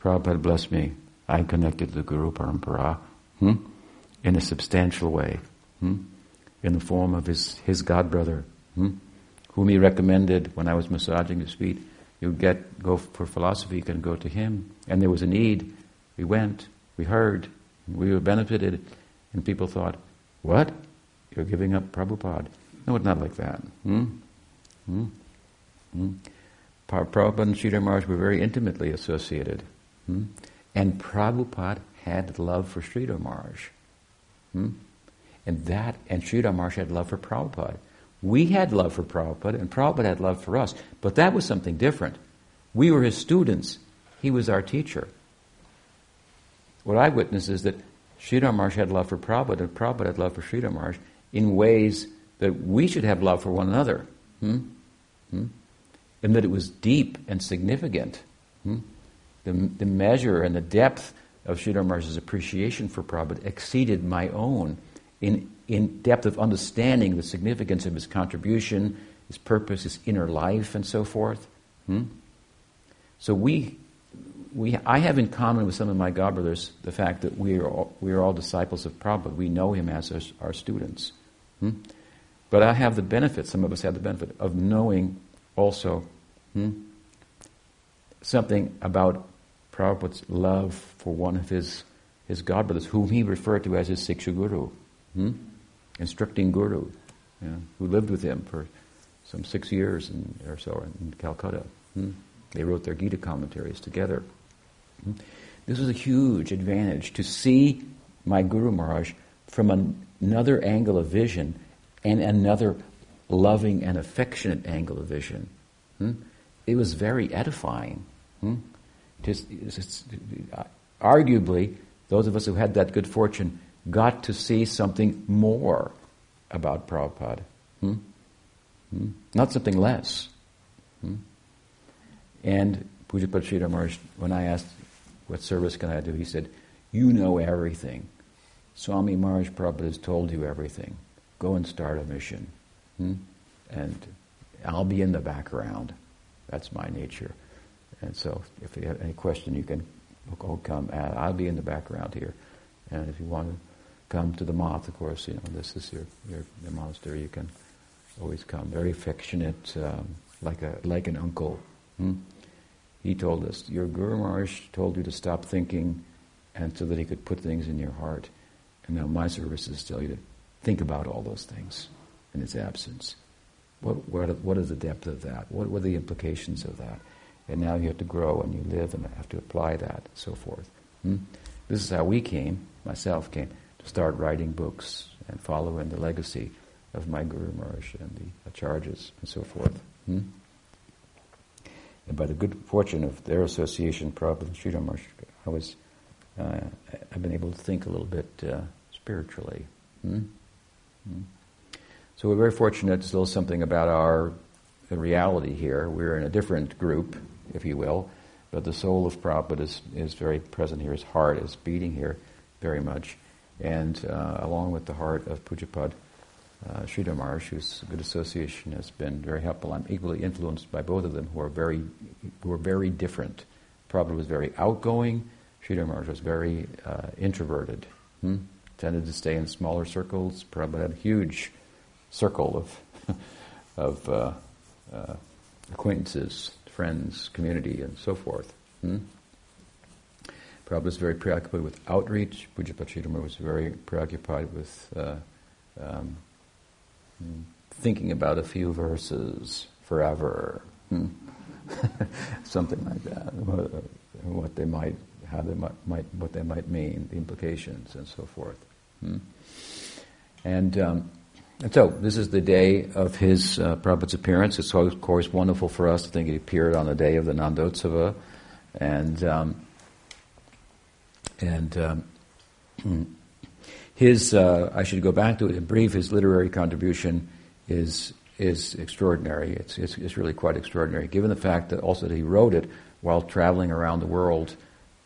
Prabhupada bless me. I'm connected to the Guru Parampara hmm? in a substantial way, hmm? in the form of his, his god brother, hmm? whom he recommended when I was massaging his feet you get go for philosophy, you can go to him. And there was a need. We went, we heard, we were benefited, and people thought, "What? You're giving up Prabhupada?" No, it's not like that. Hmm? Hmm? Hmm? Prabhupada and Sridhar Maharaj were very intimately associated. Hmm? And Prabhupada had love for Sridhar Maharaj. Hmm? And that, and Sridhar Maharaj had love for Prabhupada. We had love for Prabhupada, and Prabhupada had love for us. But that was something different. We were his students. He was our teacher. What I witnessed is that Sridhar Maharaj had love for Prabhupada, and Prabhupada had love for Sridhar Maharaj in ways that we should have love for one another. Hmm? Hmm? And that it was deep and significant. Hmm? The, the measure and the depth of Sridhar Maharaj's appreciation for Prabhupada exceeded my own in in depth of understanding the significance of his contribution, his purpose, his inner life, and so forth. Hmm? So we, we, I have in common with some of my godbrothers the fact that we are all, we are all disciples of Prabhupada. We know him as our, our students. Hmm? But I have the benefit, some of us have the benefit, of knowing also hmm, something about Prabhupada's love for one of his, his godbrothers, whom he referred to as his Siksha Guru. Hmm? instructing guru, who lived with him for some six years in, or so in Calcutta. Hmm? They wrote their Gita commentaries together. Hmm? This was a huge advantage to see my Guru Maharaj from an, another angle of vision and another loving and affectionate angle of vision. Hmm? It was very edifying. Hmm? Just, arguably, those of us who had that good fortune got to see something more about Prabhupada. Hmm? Hmm? Not something less. Hmm? And Pujapad Sridhar when I asked, what service can I do? He said, you know everything. Swami Maharaj Prabhupada has told you everything. Go and start a mission. Hmm? And I'll be in the background. That's my nature. And so if you have any question, you can come. I'll be in the background here. And if you want to come to the math, of course, you know, this is your, your, your monastery, you can always come. Very affectionate, um, like, a, like an uncle. Hmm? he told us, your Guru Maharaj told you to stop thinking and so that he could put things in your heart. And now my service is to tell you to think about all those things in its absence. What, what, what is the depth of that? What were the implications of that? And now you have to grow and you live and have to apply that and so forth. Hmm? This is how we came, myself came, start writing books and follow in the legacy of my Guru Maharaj and the Acharyas and so forth. Hmm? And by the good fortune of their association, Prabhupada and Sridhar Maharaj, I was, uh, I've been able to think a little bit uh, spiritually. Hmm? Hmm? So we're very fortunate, still something about our reality here. We're in a different group, if you will, but the soul of Prabhupada is, is very present here. His heart is beating here very much. And uh, along with the heart of Pujapad, uh, Sridhar Maharaj, whose good association has been very helpful. I'm equally influenced by both of them, who are very, who are very different. Prabhupada was very outgoing. Sridhar Maharaj was very uh, introverted. Hmm? Tended to stay in smaller circles. Prabhupada had a huge circle of <laughs> of uh, uh, acquaintances, friends, community, and so forth. Hmm? Prabhupada was very preoccupied with outreach. Pujapad Sridhar was very preoccupied with uh, um, thinking about a few verses forever, hmm? <laughs> something like that. What they might, how they might, might, what they might mean, the implications, and so forth. Hmm? And, um, and so this is the day of his uh, Prabhupada's appearance. It's of course wonderful for us to think he appeared on the day of the Nandotsava, and um, and um, his, uh, I should go back to it in brief, his literary contribution is, is extraordinary. It's, it's, it's, really quite extraordinary, given the fact that also that he wrote it while traveling around the world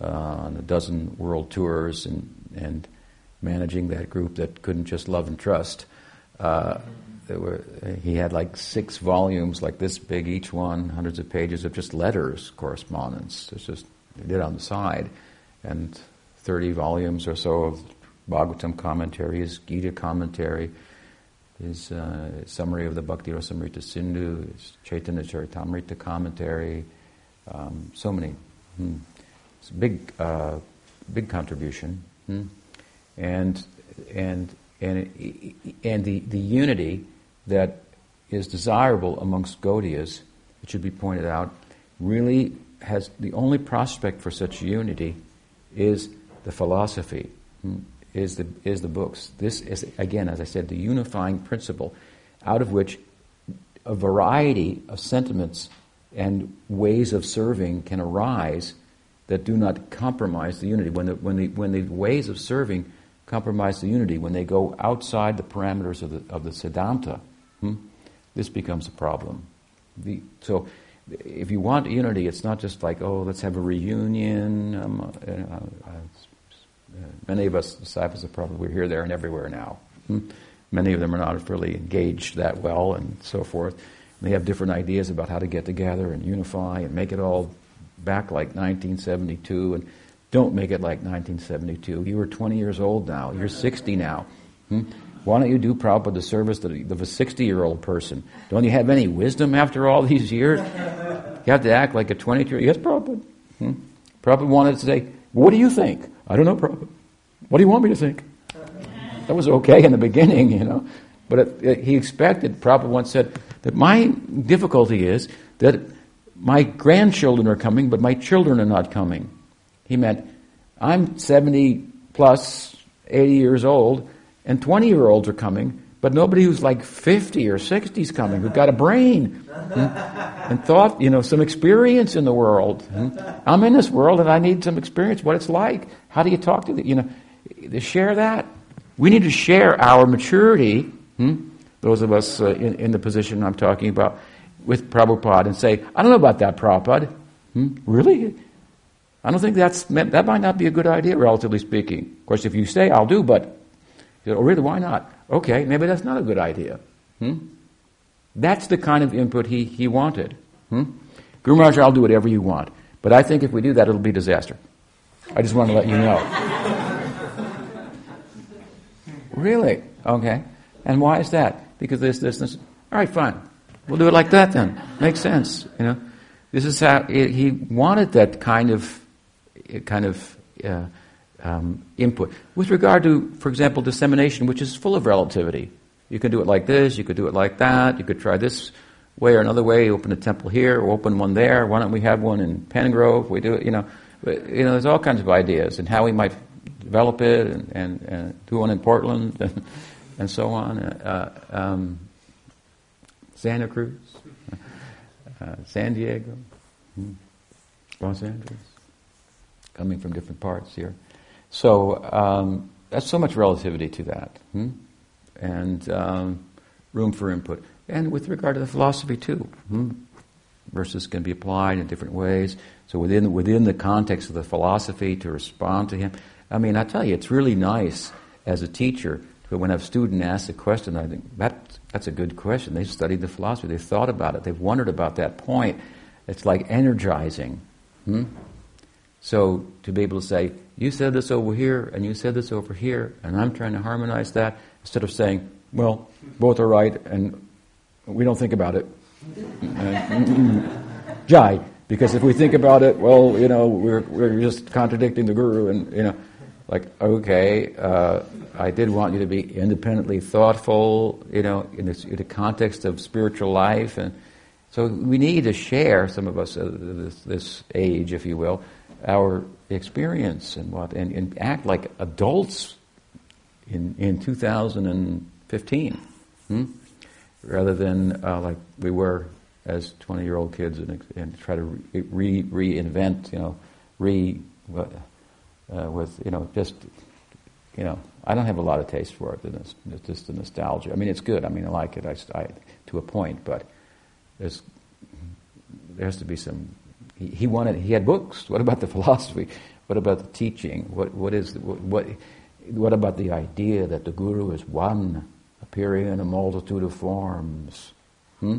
uh, on a dozen world tours and, and managing that group that couldn't just love and trust. Uh, there were, he had like six volumes, like this big each one, hundreds of pages of just letters, correspondence. It's just, he did on the side. And 30 volumes or so of Bhagavatam commentary, his Gita commentary, his uh, summary of the Bhakti Rasamrita Sindhu, his Chaitanya Charitamrita commentary, um, so many. Hmm. It's a big, uh, big contribution. Hmm. And, and, and, and the, the unity that is desirable amongst Gaudiyas, it should be pointed out, really has the only prospect for such unity is the philosophy. Is the, is the books. This is, again, as I said, the unifying principle out of which a variety of sentiments and ways of serving can arise that do not compromise the unity. When the, when the, when the ways of serving compromise the unity, when they go outside the parameters of the, of the Siddhanta, hmm, this becomes a problem. The, so, if you want unity, it's not just like, oh, let's have a reunion. Um, uh, uh, many of us disciples of Prabhupada, we're here, there, and everywhere now. Hmm? Many of them are not really engaged that well and so forth. And they have different ideas about how to get together and unify and make it all back like 1972 and don't make it like 1972. You were 20 years old now. You're 60 now. Hmm? Why don't you do Prabhupada the service of a 60 year old person? Don't you have any wisdom after all these years? You have to act like a 22 year old. Yes, Prabhupada. Hmm? Wanted to say, What do you think? I don't know, Prabhupada. What do you want me to think? That was okay in the beginning, you know. But it, it, he expected, Prabhupada once said, that my difficulty is that my grandchildren are coming, but my children are not coming. He meant, I'm 70 plus, 80 years old, and 20 year olds are coming, but nobody who's like 50 or 60 is coming, who's got a brain hmm, and thought, you know, some experience in the world. Hmm. I'm in this world and I need some experience, what it's like. How do you talk to the, you know, to share that? We need to share our maturity, hmm, those of us uh, in, in, the position I'm talking about, with Prabhupada and say, I don't know about that, Prabhupada. Hmm? Really? I don't think that's, that might not be a good idea, relatively speaking. Of course, if you say, I'll do, but, you know, oh, really, why not? Okay, maybe that's not a good idea. Hmm? That's the kind of input he, he wanted. Hmm? Guru Maharaj, I'll do whatever you want. But I think if we do that, it'll be disaster. I just want to let you know. really? Okay. And why is that? Because this, this, this. All right, fine. We'll do it like that then. Makes sense, you know. This is how he wanted that kind of kind of uh, um, input with regard to, for example, dissemination, which is full of relativity. You can do it like this. You could do it like that. You could try this way or another way. Open a temple here or open one there. Why don't we have one in Penngrove? We do it. You know, but, you know. There's all kinds of ideas and how we might develop it and, and, and do one in Portland <laughs> and, and so on. Uh, um, Santa Cruz, uh, San Diego, hmm, Los Angeles, coming from different parts here. So um, that's so much relativity to that, hmm? and um, room for input. And with regard to the philosophy too, hmm? verses can be applied in different ways. So within within the context of the philosophy, to respond to him. I mean, I tell you, it's really nice as a teacher but when a student asks a question, I think that, that's a good question. They've studied the philosophy, they've thought about it, they've wondered about that point. It's like energizing. Hmm? So to be able to say, you said this over here, and you said this over here, and I'm trying to harmonize that, instead of saying, well, both are right, and we don't think about it. <laughs> Jai, because if we think about it, well, you know, we're, we're just contradicting the guru, and, you know, like, okay, uh, I did want you to be independently thoughtful, you know, in, this, in the context of spiritual life. And so we need to share, some of us, uh, this, this, age, if you will, our experience and what, and, and act like adults in, in 2015, hmm? rather than uh, like we were as 20 year old kids and, and try to re, reinvent, you know, re, uh, with, you know, just, you know, I don't have a lot of taste for it. It's just the nostalgia. I mean, it's good. I mean, I like it I, I, to a point, but there's there has to be some. He, he, wanted. He had books. What about the <laughs> philosophy? What about the teaching? What what is what, what what about the idea that the guru is one, appearing in a multitude of forms? Hmm?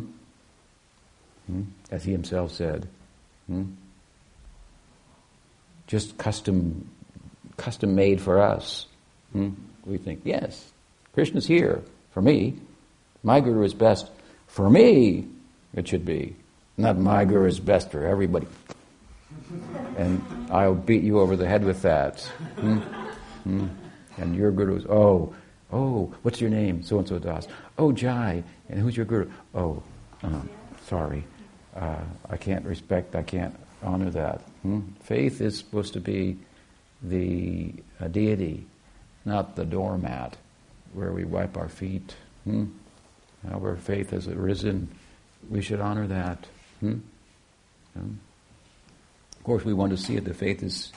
Hmm? As he himself said. Hmm? Just custom custom made for us. Hmm? We think, yes, Krishna's here for me. My guru is best for me, it should be. Not my guru is best for everybody. And I'll beat you over the head with that. Hmm? Hmm? And your guru is, oh, oh, what's your name? So and so Das. Oh, Jai. And who's your guru? Oh, uh, sorry. Uh, I can't respect, I can't honor that. Hmm? Faith is supposed to be the uh, deity not the doormat where we wipe our feet. Hmm? Our faith has arisen. We should honor that. Hmm? Of course, we want to see it. The faith is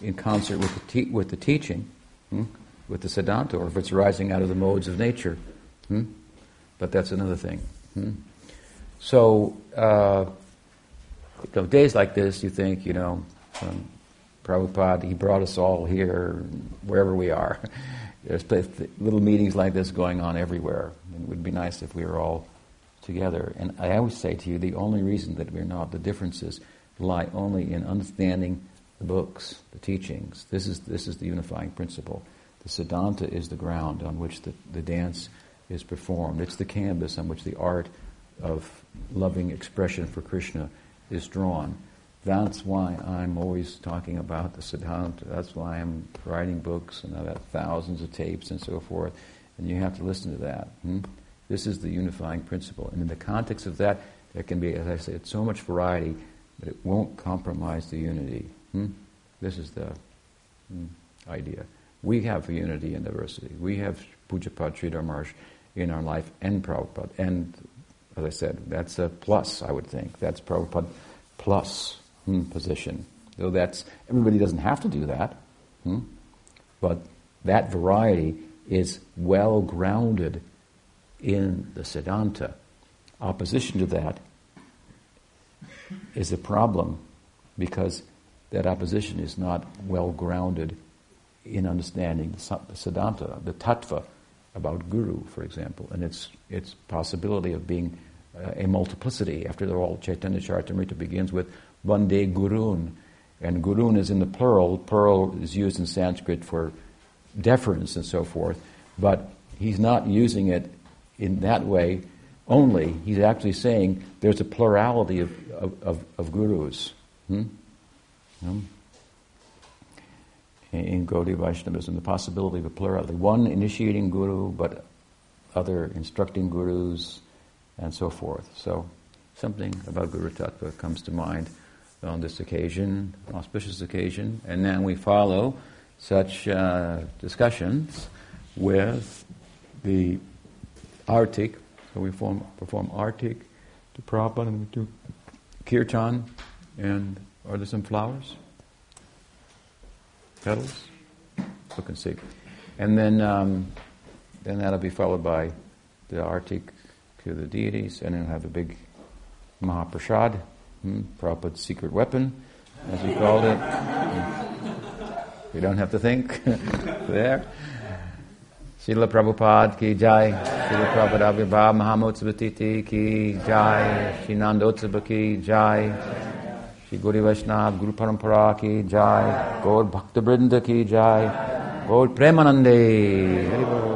in concert with the, te- with the teaching, hmm? with the Siddhanta, or if it's rising out of the modes of nature. Hmm? But that's another thing. Hmm? So, uh, you know, days like this, you think, you know, um, Prabhupada, he brought us all here, wherever we are. <laughs> There's little meetings like this going on everywhere. It would be nice if we were all together. And I always say to you, the only reason that we're not, the differences lie only in understanding the books, the teachings. This is, this is the unifying principle. The Siddhanta is the ground on which the, the dance is performed. It's the canvas on which the art of loving expression for Krishna is drawn. That's why I'm always talking about the Siddhanta. That's why I'm writing books and I've got thousands of tapes and so forth. And you have to listen to that. Hmm? This is the unifying principle. And in the context of that, there can be, as I said, so much variety that it won't compromise the unity. Hmm? This is the hmm, idea. We have unity and diversity. We have Pujyapad Sridhar Maharaj in our life and Prabhupada. And as I said, that's a plus, I would think. That's Prabhupada plus hmm, position. Though that's everybody doesn't have to do that, hmm? but that variety is well grounded in the Siddhanta. Opposition to that is a problem because that opposition is not well grounded in understanding the Siddhanta, the tattva about Guru, for example, and its its possibility of being uh, a multiplicity. After all, Chaitanya Charitamrita begins with Vande Gurun. And Gurun is in the plural. Plural is used in Sanskrit for deference and so forth. But he's not using it in that way only. He's actually saying there's a plurality of, of, of, of gurus. Hmm? Hmm? In Gaudiya Vaishnavism, the possibility of a plurality. One initiating guru, but other instructing gurus, and so forth. So, something about Guru Tattva comes to mind on this occasion, auspicious occasion, and then we follow such uh, discussions with the artik. So we form, perform artik to Prabhupada and we do kirtan and are there some flowers? Petals? Look and see. And then, um, then that'll be followed by the artik to the deities and then have a big Mahaprasad, hmm, Prabhupada's secret weapon, as he called it. We don't have to think. <laughs> there. Srila Prabhupada ki jai, Srila Prabhupada Vibha Mahamotsvatiti ki jai, Sri Nandotsabha ki jai, Sri Guru Vaishnav Guru Parampara ki jai, Gaur Bhakta Brinda ki jai, Gaur Premanande.